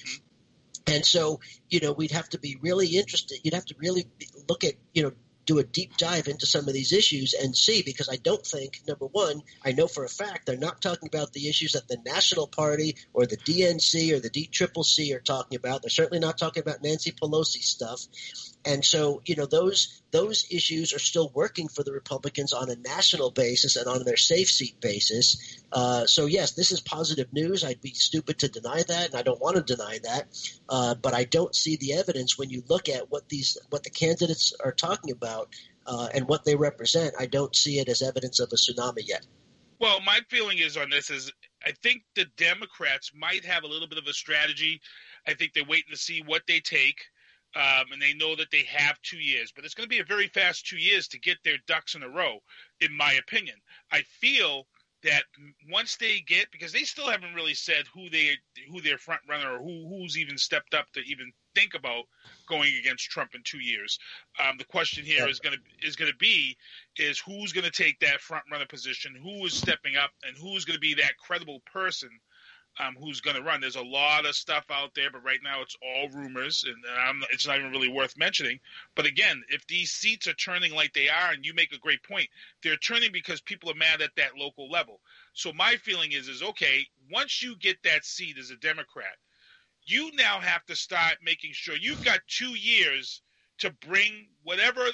And so, you know, we'd have to be really interested. You'd have to really look at, you know, do a deep dive into some of these issues and see because I don't think number one, I know for a fact they're not talking about the issues that the National Party or the DNC or the DCCC are talking about. They're certainly not talking about Nancy Pelosi stuff. And so, you know, those those issues are still working for the Republicans on a national basis and on their safe seat basis. Uh, so, yes, this is positive news. I'd be stupid to deny that, and I don't want to deny that. Uh, but I don't see the evidence when you look at what these what the candidates are talking about uh, and what they represent. I don't see it as evidence of a tsunami yet. Well, my feeling is on this is I think the Democrats might have a little bit of a strategy. I think they're waiting to see what they take um, and they know that they have two years. But it's going to be a very fast two years to get their ducks in a row, in my opinion. I feel that once they get, because they still haven't really said who they who their front runner or who who's even stepped up to even think about going against Trump in two years. Um, the question here is going to is going to be is who's going to take that front runner position, who is stepping up, and who's going to be that credible person um, who's going to run. There's a lot of stuff out there, but right now it's all rumors, and I'm, it's not even really worth mentioning. But again, if these seats are turning like they are, and you make a great point, they're turning because people are mad at that local level. So my feeling is, is okay. Once you get that seat as a Democrat, you now have to start making sure you've got two years to bring whatever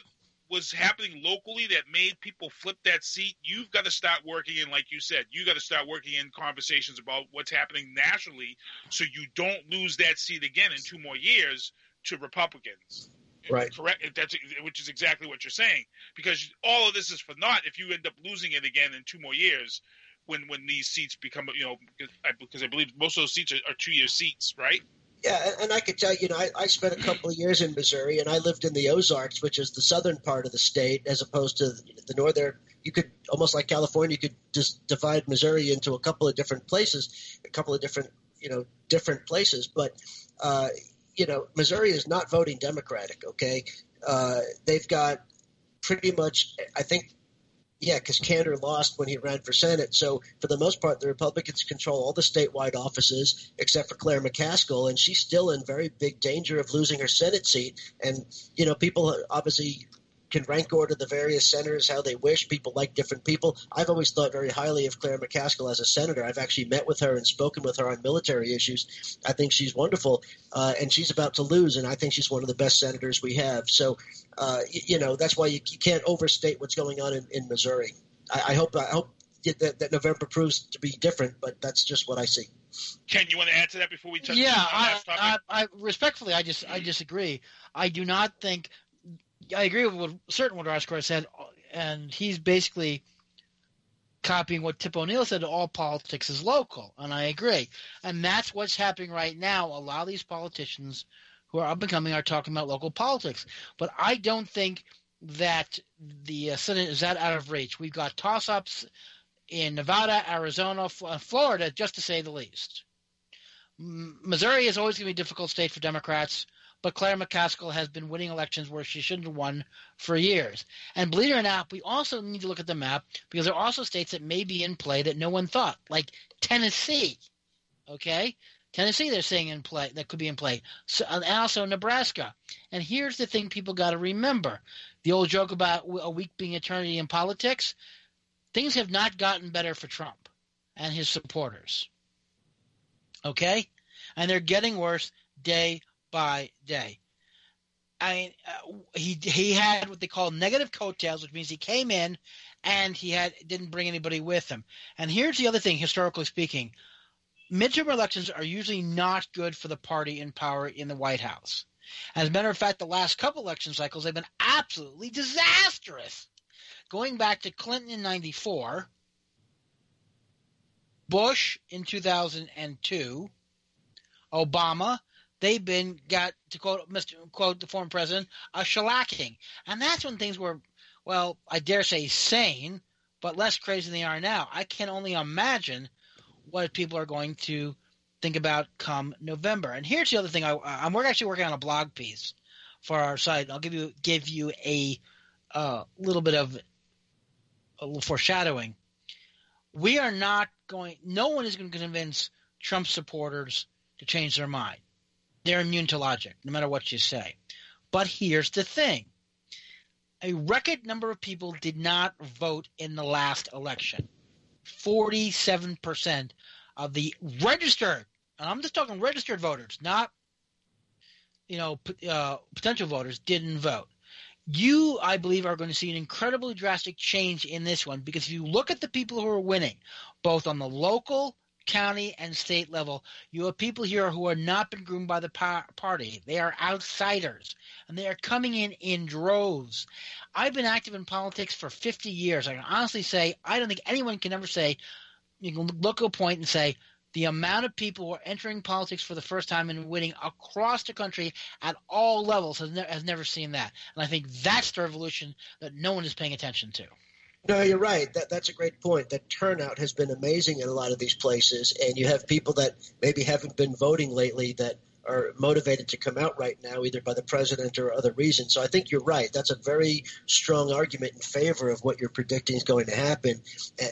was happening locally that made people flip that seat, you've got to start working in, like you said, you got to start working in conversations about what's happening nationally, so you don't lose that seat again in two more years to Republicans. Right. Correct. That's which is exactly what you're saying because all of this is for naught if you end up losing it again in two more years. When, when these seats become you know because I, because I believe most of those seats are, are two year seats right yeah, and I could tell you, know, I, I spent a couple of years in Missouri, and I lived in the Ozarks, which is the southern part of the state, as opposed to the northern. You could almost like California, you could just divide Missouri into a couple of different places, a couple of different, you know, different places. But uh, you know, Missouri is not voting Democratic. Okay, uh, they've got pretty much, I think, yeah, because Kander lost when he ran for Senate. So for the most part, the Republicans control all the statewide offices except for Claire McCaskill, and she's still in very big danger of losing her Senate seat. And you know, people obviously can rank order the various senators how they wish. People like different people. I've always thought very highly of Claire McCaskill as a senator. I've actually met with her and spoken with her on military issues. I think she's wonderful, uh, and she's about to lose, and I think she's one of the best senators we have. So, uh, you, you, know, that's why you, you, can't overstate what's going on in, in Missouri. I, I, hope I hope that, that November proves to be different, but that's just what I see. Ken, you want to add to that before we touch? Yeah, I, I, I, respectfully, I just I disagree. I do not think I agree with what certain what Oscar said, and he's basically copying what Tip O'Neill said. All politics is local, and I agree. And that's what's happening right now. A lot of these politicians who are up and coming are talking about local politics, but I don't think that the uh, Senate is that out of reach. We've got toss-ups in Nevada, Arizona, Florida, just to say the least. Missouri is always going to be a difficult state for Democrats but Claire McCaskill has been winning elections where she shouldn't have won for years. And believe it or not, we also need to look at the map because there are also states that may be in play that no one thought, like Tennessee. Okay? Tennessee, they're saying in play that could be in play, so, and also Nebraska. And here's the thing: people got to remember the old joke about a week being eternity in politics. Things have not gotten better for Trump. and his supporters. Okay? And they're getting worse day by day. I mean, uh, he he had what they call negative coattails, which means he came in and he had didn't bring anybody with him. And here's the other thing, historically speaking, midterm elections are usually not good for the party in power in the White House. As a matter of fact, the last couple election cycles have been absolutely disastrous. Going back to Clinton in '94, Bush in 2002, Obama, they've been got to quote Mr. quote the former president a shellacking, and that's when things were, well, I dare say sane, but less crazy than they are now. I can only imagine what people are going to think about come November. And here's the other thing: I, I'm actually working on a blog piece for our site. I'll give you give you a little bit of a little foreshadowing. We are not going. No one is going to convince Trump supporters to change their mind. They're immune to logic, no matter what you say. But here's the thing: a record number of people did not vote in the last election. Forty-seven percent of the registered, and I'm just talking registered voters, not you know uh, potential voters, didn't vote. You, I believe, are going to see an incredibly drastic change in this one because if you look at the people who are winning, both on the local, county, and state level, you have people here who have not been groomed by the party. They are outsiders, and they are coming in in droves. I've been active in politics for 50 years. I can honestly say I don't think anyone can ever say you can look at a point and say the amount of people who are entering politics for the first time and winning across the country at all levels has, ne- has never seen that. And I think that's the revolution that no one is paying attention to. No, you're right. That that's a great point. That turnout has been amazing in a lot of these places, and you have people that maybe haven't been voting lately that are motivated to come out right now, either by the president or other reasons. So I think you're right. That's a very strong argument in favor of what you're predicting is going to happen.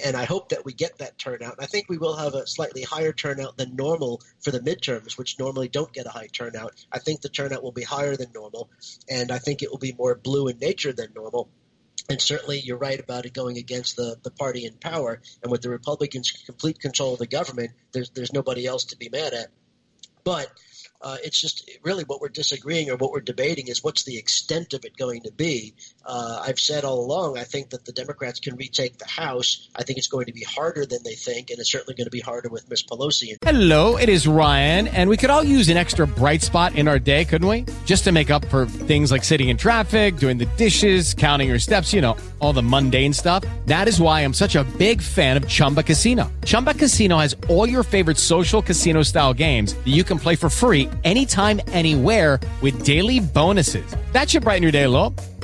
And I hope that we get that turnout. I think we will have a slightly higher turnout than normal for the midterms, which normally don't get a high turnout. I think the turnout will be higher than normal, and I think it will be more blue in nature than normal. And certainly, you're right about it going against the, the party in power. And with the Republicans' complete control of the government, there's there's nobody else to be mad at. But uh, it's just really what we're disagreeing or what we're debating is what's the extent of it going to be. Uh, I've said all along, I think that the Democrats can retake the House. I think it's going to be harder than they think, and it's certainly going to be harder with Miss Pelosi. Hello, it is Ryan, and we could all use an extra bright spot in our day, couldn't we? Just to make up for things like sitting in traffic, doing the dishes, counting your steps, you know, all the mundane stuff. That is why I'm such a big fan of Chumba Casino. Chumba Casino has all your favorite social casino style games that you can play for free anytime, anywhere with daily bonuses. That should brighten your day a little.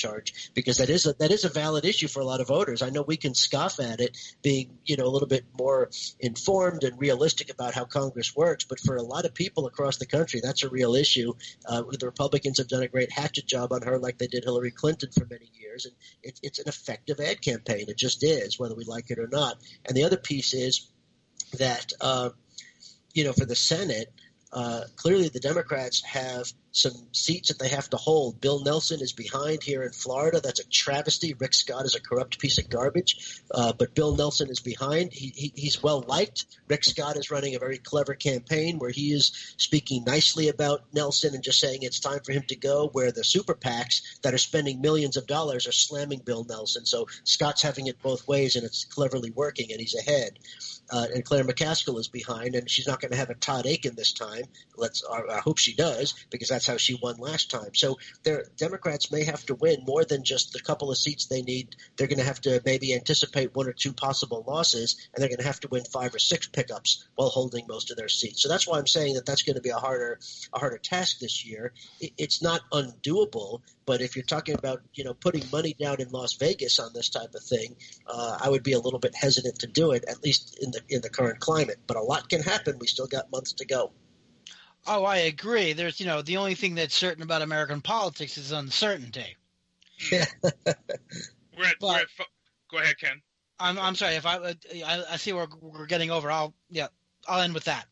Charge because that is a that is a valid issue for a lot of voters. I know we can scoff at it, being you know a little bit more informed and realistic about how Congress works, but for a lot of people across the country, that's a real issue. Uh, the Republicans have done a great hatchet job on her, like they did Hillary Clinton for many years, and it, it's an effective ad campaign. It just is, whether we like it or not. And the other piece is that. Uh, you know, for the Senate, uh, clearly the Democrats have some seats that they have to hold. Bill Nelson is behind here in Florida. That's a travesty. Rick Scott is a corrupt piece of garbage, uh, but Bill Nelson is behind. He, he, he's well liked. Rick Scott is running a very clever campaign where he is speaking nicely about Nelson and just saying it's time for him to go. Where the super PACs that are spending millions of dollars are slamming Bill Nelson. So Scott's having it both ways, and it's cleverly working, and he's ahead. Uh, and Claire McCaskill is behind, and she's not going to have a Todd Akin this time. Let's, I hope she does, because that's how she won last time. So their Democrats may have to win more than just the couple of seats they need. They're going to have to maybe anticipate one or two possible losses, and they're going to have to win five or six pickups while holding most of their seats. So that's why I'm saying that that's going to be a harder a harder task this year. It's not undoable, but if you're talking about you know putting money down in Las Vegas on this type of thing, uh, I would be a little bit hesitant to do it, at least in the in the current climate. But a lot can happen. We still got months to go. Oh, I agree. There's, you know, the only thing that's certain about American politics is uncertainty. we're at, we're at, go ahead, Ken. I'm, I'm sorry if I, uh, I, I see we're, we're getting over. I'll, yeah, I'll end with that.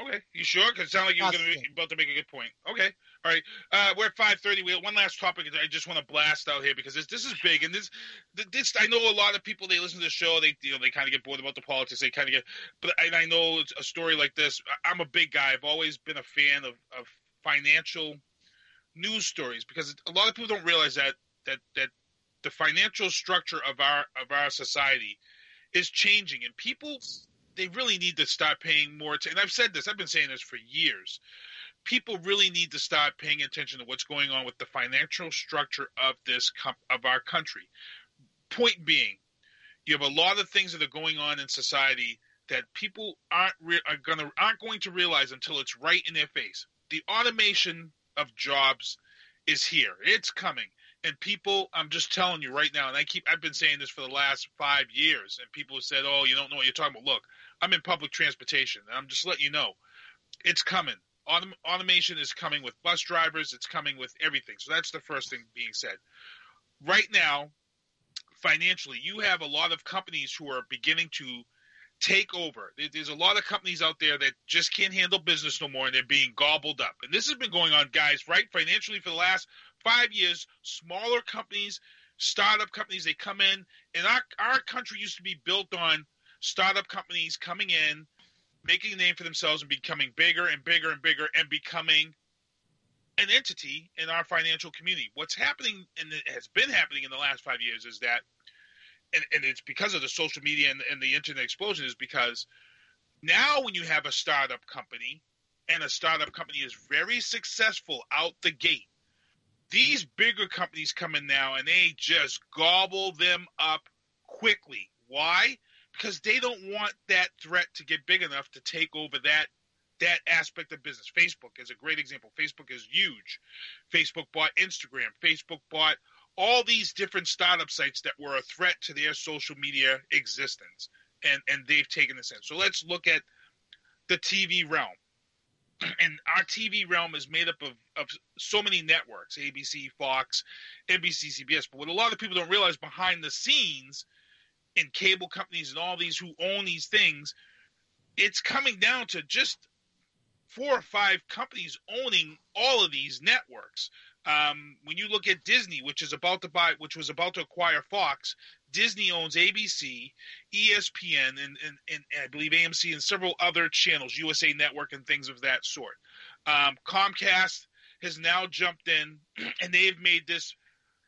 Okay, you sure? Because it sounds like you're going to be about to make a good point. Okay, all right. Uh, we're at five thirty. We have one last topic. I just want to blast out here because this this is big, and this this I know a lot of people they listen to the show. They you know they kind of get bored about the politics. They kind of get, but and I know a story like this. I'm a big guy. I've always been a fan of of financial news stories because a lot of people don't realize that that that the financial structure of our of our society is changing, and people they really need to start paying more. And I've said this, I've been saying this for years. People really need to start paying attention to what's going on with the financial structure of this of our country. Point being, you have a lot of things that are going on in society that people aren't re- are gonna aren't going to realize until it's right in their face. The automation of jobs is here. It's coming. And people, I'm just telling you right now, and I keep I've been saying this for the last five years, and people have said, "Oh, you don't know what you're talking about." Look, I'm in public transportation, and I'm just letting you know, it's coming. Autom- automation is coming with bus drivers. It's coming with everything. So that's the first thing being said. Right now, financially, you have a lot of companies who are beginning to take over. There's a lot of companies out there that just can't handle business no more, and they're being gobbled up. And this has been going on, guys, right? Financially for the last five years, smaller companies, startup companies, they come in, and our our country used to be built on startup companies coming in, making a name for themselves, and becoming bigger and bigger and bigger, and becoming an entity in our financial community. What's happening, and has been happening in the last five years, is that, and, and it's because of the social media and, and the internet explosion, is because now when you have a startup company, and a startup company is very successful out the gate, these bigger companies come in now and they just gobble them up quickly. Why? Because they don't want that threat to get big enough to take over that that aspect of business. Facebook is a great example. Facebook is huge. Facebook bought Instagram. Facebook bought all these different startup sites that were a threat to their social media existence, and and they've taken this in. So let's look at the TV realm. [CLEARS THROAT] And our TV realm is made up of, of so many networks ABC, Fox, NBC, CBS. But what a lot of people don't realize behind the scenes and cable companies and all these who own these things, it's coming down to just four or five companies owning all of these networks. Um, when you look at Disney, which is about to buy, which was about to acquire Fox, Disney owns ABC, ESPN, and, and, and I believe AMC and several other channels, USA Network and things of that sort. Um, Comcast has now jumped in, [CLEARS THROAT] and they've made this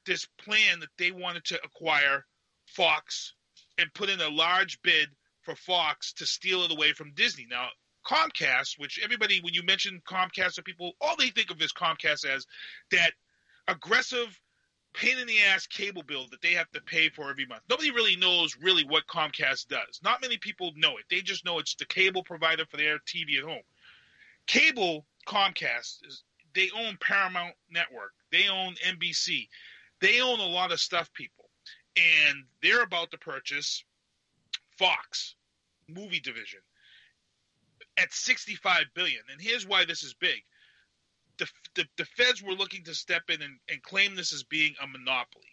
this plan that they wanted to acquire Fox and put in a large bid for Fox to steal it away from Disney. Now, Comcast, which everybody, when you mention Comcast to people, all they think of is Comcast as that aggressive, pain in the ass cable bill that they have to pay for every month. Nobody really knows really what Comcast does. Not many people know it. They just know it's the cable provider for their TV at home. Cable Comcast is they own Paramount Network. They own NBC. They own a lot of stuff, people and they're about to purchase Fox movie division at 65 billion. And here's why this is big. The, the, the feds were looking to step in and, and claim this as being a monopoly.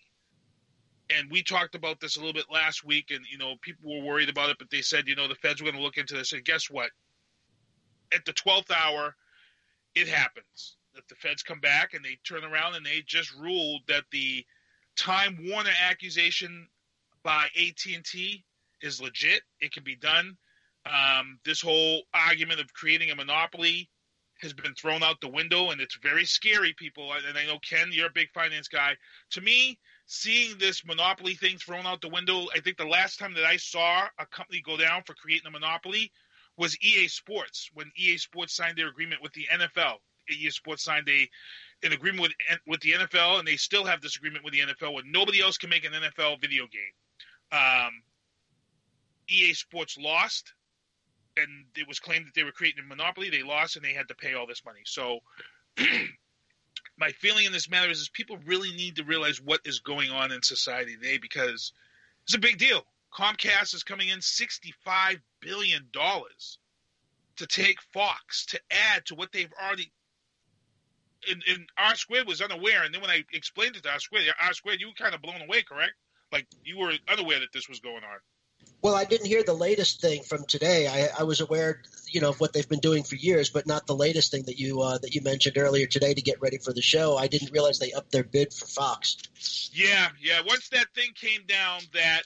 And we talked about this a little bit last week, and you know people were worried about it, but they said you know the feds were going to look into this. And guess what? At the twelfth hour, it happens. That the feds come back and they turn around and they just ruled that the Time Warner accusation by AT&T is legit. It can be done. Um, this whole argument of creating a monopoly has been thrown out the window, and it's very scary, people. And I know Ken, you're a big finance guy. To me, seeing this monopoly thing thrown out the window, I think the last time that I saw a company go down for creating a monopoly was EA Sports when EA Sports signed their agreement with the NFL. EA Sports signed a an agreement with with the NFL, and they still have this agreement with the NFL where nobody else can make an NFL video game. Um, EA Sports lost, and it was claimed that they were creating a monopoly. They lost, and they had to pay all this money. So, [CLEARS THROAT] my feeling in this matter is, is people really need to realize what is going on in society today because it's a big deal. Comcast is coming in sixty-five billion dollars to take Fox to add to what they've already. And, and R squared was unaware, and then when I explained it to R squared, R squared, you were kind of blown away, correct? Like you were unaware that this was going on. Well, I didn't hear the latest thing from today. I, I was aware, you know, of what they've been doing for years, but not the latest thing that you uh, that you mentioned earlier today to get ready for the show. I didn't realize they upped their bid for Fox. Yeah, yeah. Once that thing came down, that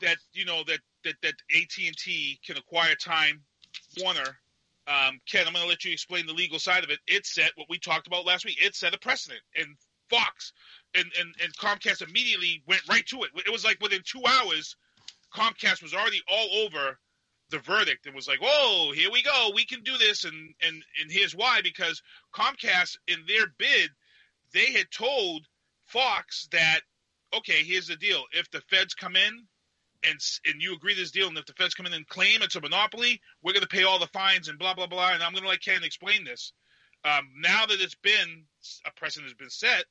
that you know that that that AT and T can acquire Time Warner. Um, Ken, I'm going to let you explain the legal side of it. It set what we talked about last week. It set a precedent, and Fox and, and, and Comcast immediately went right to it. It was like within two hours, Comcast was already all over the verdict and was like, "Whoa, here we go. We can do this." And and and here's why: because Comcast, in their bid, they had told Fox that, okay, here's the deal: if the feds come in and and you agree this deal, and if the feds come in and claim it's a monopoly, we're going to pay all the fines and blah blah blah. And I'm going to let Ken explain this. Um, now that it's been a precedent has been set,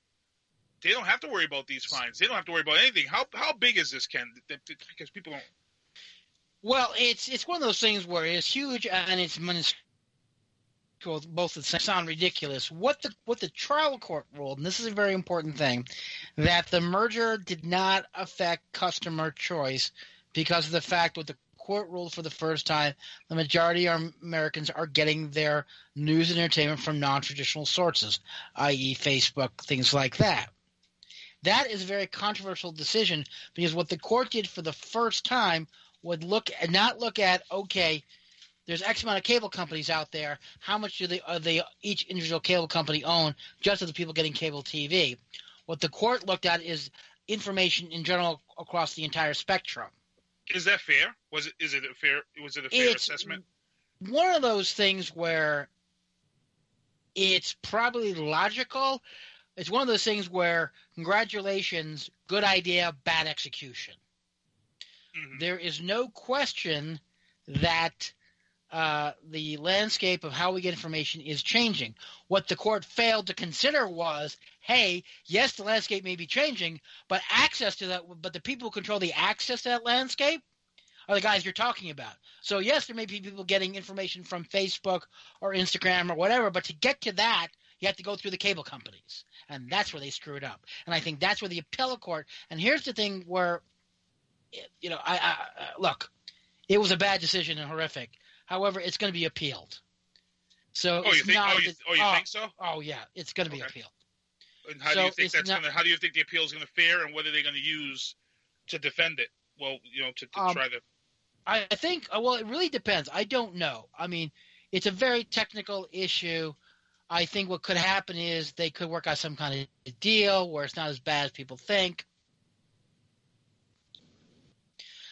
they don't have to worry about these fines. They don't have to worry about anything. How how big is this, Ken? Because people don't. Well, it's it's one of those things where it's huge and it's. Both the same sound ridiculous. What the what the trial court ruled, and this is a very important thing, that the merger did not affect customer choice because of the fact what the court ruled for the first time, the majority of Americans are getting their news and entertainment from non-traditional sources, i.e., Facebook, things like that. That is a very controversial decision because what the court did for the first time would look and not look at okay, there's X amount of cable companies out there. How much do they, are they each individual cable company own? Just as the people getting cable TV. What the court looked at is information in general across the entire spectrum. Is that fair? Was it? Is it a fair? Was it a fair It's assessment? One of those things where it's probably logical. It's one of those things where congratulations, good idea, bad execution. Mm-hmm. There is no question that uh, the landscape of how we get information is changing. What the court failed to consider was, hey, yes, the landscape may be changing, but access to that, but the people who control the access to that landscape are the guys you're talking about. So yes, there may be people getting information from Facebook or Instagram or whatever, but to get to that, you have to go through the cable companies, and that's where they screwed up. And I think that's where the appellate court. And here's the thing where, you know, I, I look, it was a bad decision and horrific. However, it's going to be appealed. So Oh, you think- not. oh, you- oh, you think so? Oh yeah, it's going to be appealed. And how do you think that's not- going to? How do you think the appeal is going to fare, and what are they going to use to defend it? Well, you know, to, to Um, try to. I I think. uh, Well, it really depends. I don't know. I mean, it's a very technical issue. I think what could happen is they could work out some kind of deal where it's not as bad as people think.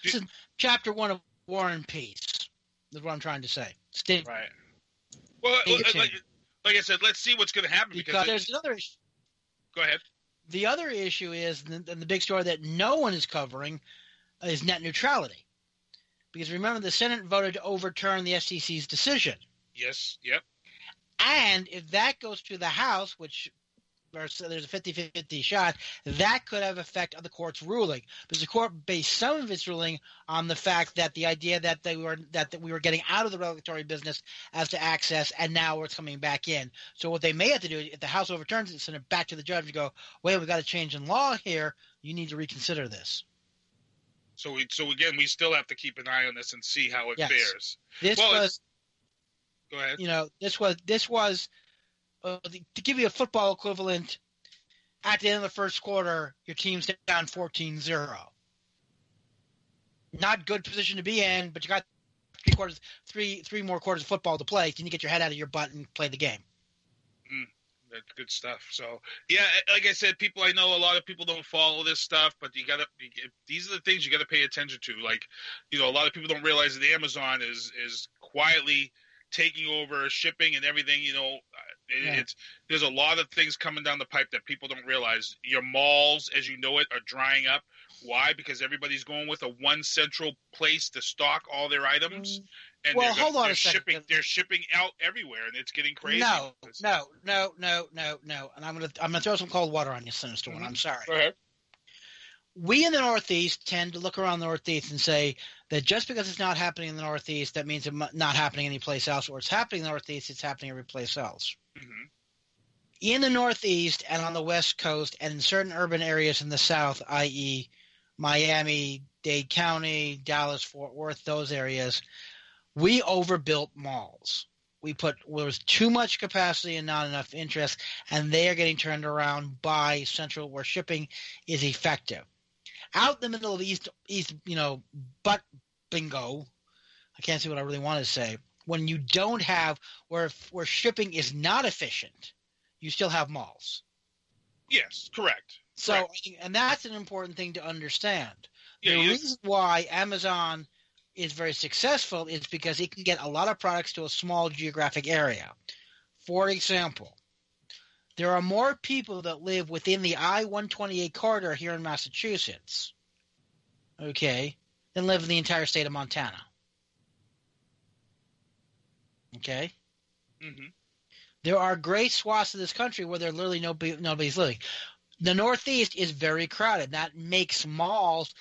This is chapter one of War and Peace. That's what I'm trying to say. Stay right. Well, like, like, I said, let's see what's going to happen because, because there's another issue. Go ahead. The other issue is, and the, and the big story that no one is covering, is net neutrality. Because remember, the Senate voted to overturn the FCC's decision. Yes. Yep. And if that goes to the House, which there's there's a 50-50 shot, that could have effect on the court's ruling. Because the court based some of its ruling on the fact that the idea that they were that, that we were getting out of the regulatory business as to access, and now it's coming back in. So what they may have to do, if the House overturns it, send it back to the judge and go, wait, we've got a change in law here. You need to reconsider this. So we, so again, we still have to keep an eye on this and see how it Yes. fares. This well, was Go ahead. you know, this was this was to give you a football equivalent. At the end of the first quarter, your team's down 14-0. Not good position to be in, but you got three quarters, three three more quarters of football to play. Can you get your head out of your butt and play the game? Mm, that's good stuff. So yeah, like I said, people I know a lot of people don't follow this stuff, but you gotta. These are the things you got to pay attention to. Like, you know, a lot of people don't realize that Amazon is is quietly taking over shipping and everything. You know, It- Yeah. It's there's a lot of things coming down the pipe that people don't realize. Your malls, as you know it, are drying up. Why? Because everybody's going with a one central place to stock all their items, and Mm. Well, they're, hold on they're a second. shipping. They're shipping out everywhere, and it's getting crazy. No, no, no, no, no, no. And I'm gonna I'm gonna throw some cold water on you, Sinista Mm-hmm. One. I'm sorry. Go ahead. We in the Northeast tend to look around the Northeast and say that just because it's not happening in the Northeast, that means it's not happening anyplace else, or it's happening in the Northeast, it's happening every place else. Mm-hmm. In the Northeast and on the West Coast, and in certain urban areas in the South, i.e., Miami, Dade County, Dallas, Fort Worth, those areas, we overbuilt malls. We put there was too much capacity and not enough interest, and they are getting turned around by Central, where shipping is effective. Out in the middle of East, East, you know, but bingo. I can't see what I really want to say. When you don't have where where shipping is not efficient, you still have malls. Yes, correct. So, think- and that's an important thing to understand. Yeah, the reason why Amazon is very successful is because it can get a lot of products to a small geographic area. For example, there are more people that live within the I 128 corridor here in Massachusetts, okay, than live in the entire state of Montana. Okay? Mm-hmm. There are great swaths of this country where there literally no, nobody's living. The Northeast is very crowded. That makes malls,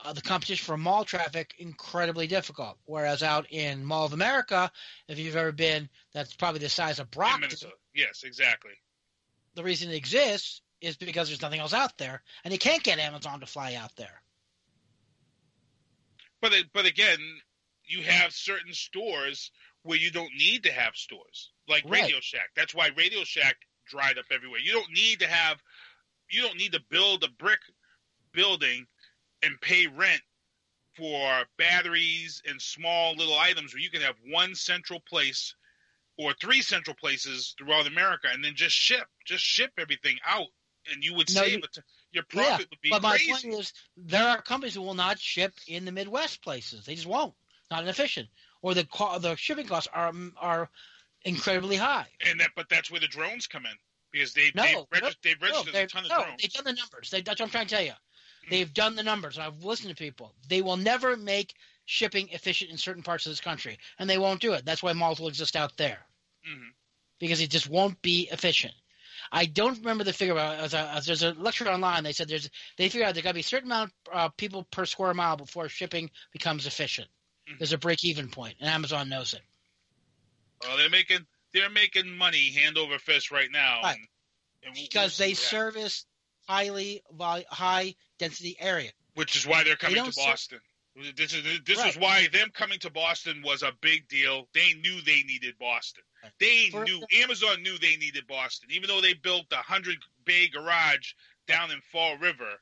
uh, the competition for mall traffic, incredibly difficult. Whereas out in Mall of America, if you've ever been, that's probably the size of Brockton. Minnesota. Yes, exactly. The reason it exists is because there's nothing else out there, and you can't get Amazon to fly out there. But but again, you have certain stores where you don't need to have stores, like Right. Radio Shack. That's why Radio Shack dried up everywhere. You don't need to have, you don't need to build a brick building and pay rent for batteries and small little items where you can have one central place or three central places throughout America and then just ship, just ship everything out, and you would No, save you-. Your profit yeah, would be but my crazy. point is, there are companies who will not ship in the Midwest places. They just won't. Not efficient, or the co- the shipping costs are are incredibly high. And that, but that's where the drones come in because they No, they've, no, they've no, registered they're- a ton of no, drones. They've done the numbers. They, that's what I'm trying to tell you. They've done the numbers. I've listened to people. They will never make shipping efficient in certain parts of this country, and they won't do it. That's why malls will exist out there hmm because it just won't be efficient. I don't remember the figure. but As, a, as there's a lecture online, they said there's they figured out there got to be a certain amount of uh, people per square mile before shipping becomes efficient. Mm-hmm. There's a break even point, and Amazon knows it. Well, they're making they're making money hand over fist right now, Right. and, and because they service highly high density area. which is why they're coming don't to ser- Boston. This is this Right. is why them coming to Boston was a big deal. They knew they needed Boston. They For- knew Amazon knew they needed Boston, even though they built a hundred bay garage down in Fall River.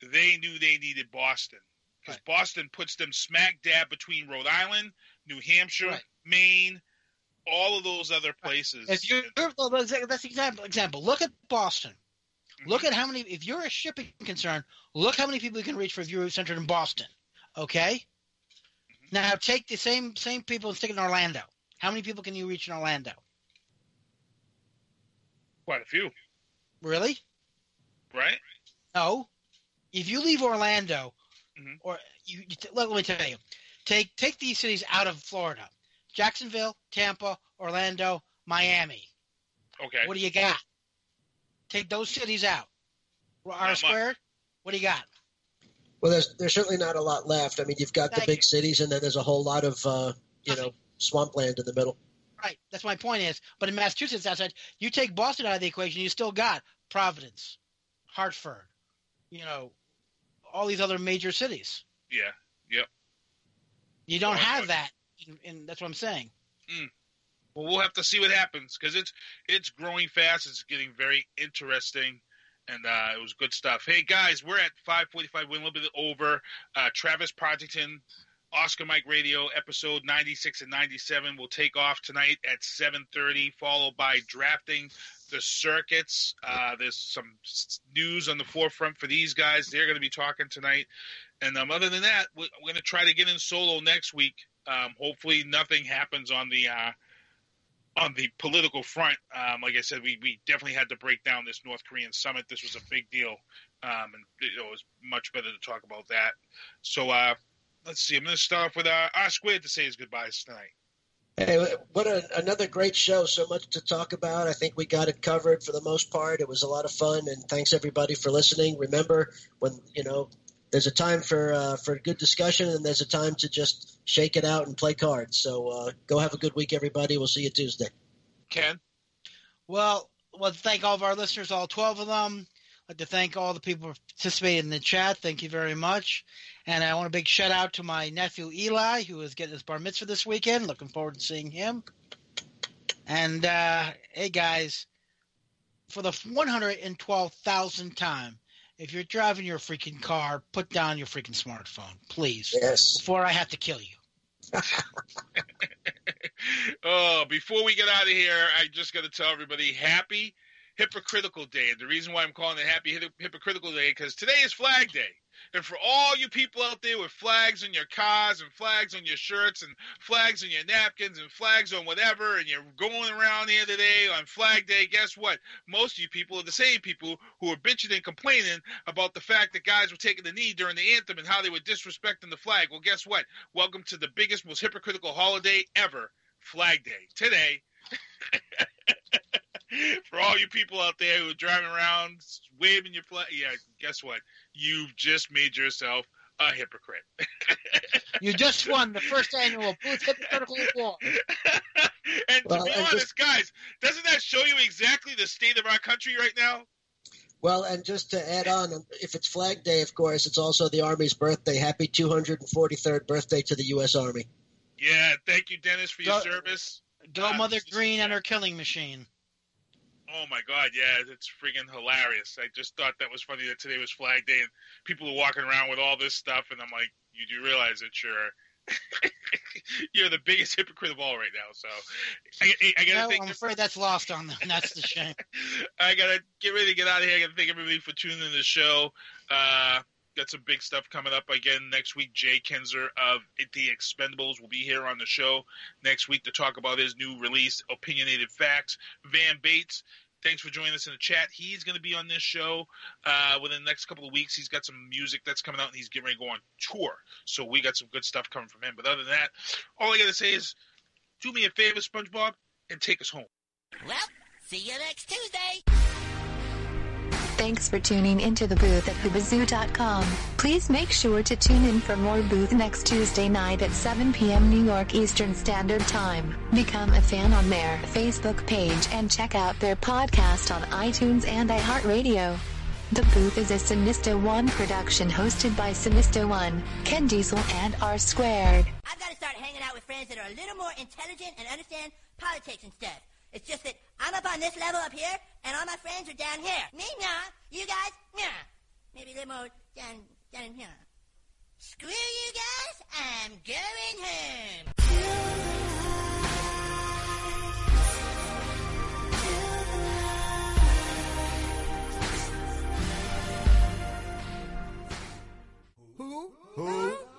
They knew they needed Boston because Boston puts them smack dab between Rhode Island, New Hampshire, Right. Maine, all of those other places. If you're well, that's that's example example. Look at Boston. Mm-hmm. Look at how many. If you're a shipping concern, look how many people you can reach for if you're centered in Boston. Okay. Mm-hmm. Now take the same same people and stick it in Orlando. How many people can you reach in Orlando? Quite a few, Really? right? No. If you leave Orlando, Mhm. or you, you t- let, let me tell you, take take these cities out of Florida: Jacksonville, Tampa, Orlando, Miami. Okay. What do you got? Take those cities out. R much. squared. What do you got? Well, there's there's certainly not a lot left. I mean, you've got the big you. cities, and then there's a whole lot of uh, you know swampland in the middle. Right. That's my point. Is but in Massachusetts, outside you take Boston out of the equation, you still got Providence, Hartford, you know, all these other major cities. Yeah. Yep. You don't Oh, have that. In, in, that's what I'm saying. Well, we'll have to see what happens because it's it's growing fast. It's getting very interesting, and uh, it was good stuff. Hey guys, we're at 5:45. We're a little bit over. Uh, Travis Partington, Oscar Mike Radio, episode 96 and 97 will take off tonight at 7:30, followed by drafting the circuits. Uh, there's some news on the forefront for these guys. They're going to be talking tonight, and um, other than that, we're, we're going to try to get in solo next week. Um, hopefully, nothing happens on the uh, on the political front, um, like I said, we, we definitely had to break down this North Korean summit. This was a big deal, um, and it was much better to talk about that. So uh, let's see. I'm going to start off with uh, R Squared to say his goodbyes tonight. Hey, what a, another great show. So much to talk about. I think we got it covered for the most part. It was a lot of fun, and thanks everybody for listening. Remember, when you know, there's a time for uh, for good discussion, and there's a time to just shake it out and play cards. So uh, go have a good week, everybody. We'll see you Tuesday. Ken. Well, I want to thank all of our listeners, all 12 of them. I'd like to thank all the people who participated in the chat. Thank you very much. And I want a big shout out to my nephew Eli, who is getting his bar mitzvah this weekend. Looking forward to seeing him. And uh, hey, guys, for the 112,000th time, if you're driving your freaking car, put down your freaking smartphone, please. Yes. Before I have to kill you. [LAUGHS] oh, before we get out of here, I just got to tell everybody happy Hypocritical Day. And the reason why I'm calling it Happy Hypocritical Day because today is Flag Day. And for all you people out there with flags on your cars and flags on your shirts and flags on your napkins and flags on whatever, and you're going around the here today on Flag Day, guess what? Most of you people are the same people who are bitching and complaining about the fact that guys were taking the knee during the anthem and how they were disrespecting the flag. Well, guess what? Welcome to the biggest, most hypocritical holiday ever, Flag Day. Today. [LAUGHS] for all you people out there who are driving around waving your flag, yeah, guess what? You've just made yourself a hypocrite. you just won the first annual Booth Hypocritical Award. [LAUGHS] and to be and honest, just- guys, doesn't that show you exactly the state of our country right now? Well, and just to add on, if it's Flag Day, of course, it's also the Army's birthday. Happy 243rd birthday to the U.S. Army. Yeah, thank you, Dennis, for your Go- service. Go Uh, Mother Green and her killing machine. Oh my God, yeah, it's freaking hilarious. I just thought that was funny that today was Flag Day and people are walking around with all this stuff, and I'm like, you do realize that you're [LAUGHS] you're the biggest hypocrite of all right now. So I, I, gotta No, I'm afraid that's lost on them. That's the shame. [LAUGHS] I gotta get ready to get out of here. I gotta thank everybody for tuning in to the show. Uh, got some big stuff coming up again next week. Jay Kinzer of The Expendables will be here on the show next week to talk about his new release, Opinionated Facts. Van Bates, thanks for joining us in the chat. He's going to be on this show uh, within the next couple of weeks. He's got some music that's coming out, and he's getting ready to go on tour. So we got some good stuff coming from him. But other than that, all I got to say is, do me a favor, SpongeBob, and take us home. Well, see you next Tuesday. Thanks for tuning into the booth at whoobazoo.com. Please make sure to tune in for more booth next Tuesday night at 7 p.m. New York Eastern Standard Time. Become a fan on their Facebook page and check out their podcast on iTunes and iHeartRadio. The Booth is a Sinista One production hosted by Sinista One, Ken Diesel, and R Squared. I've got to start hanging out with friends that are a little more intelligent and understand politics and stuff. It's just that I'm up on this level up here, and all my friends are down here. Me, nah. You guys, nah. Maybe a little more down, down in here. Screw you guys, I'm going home.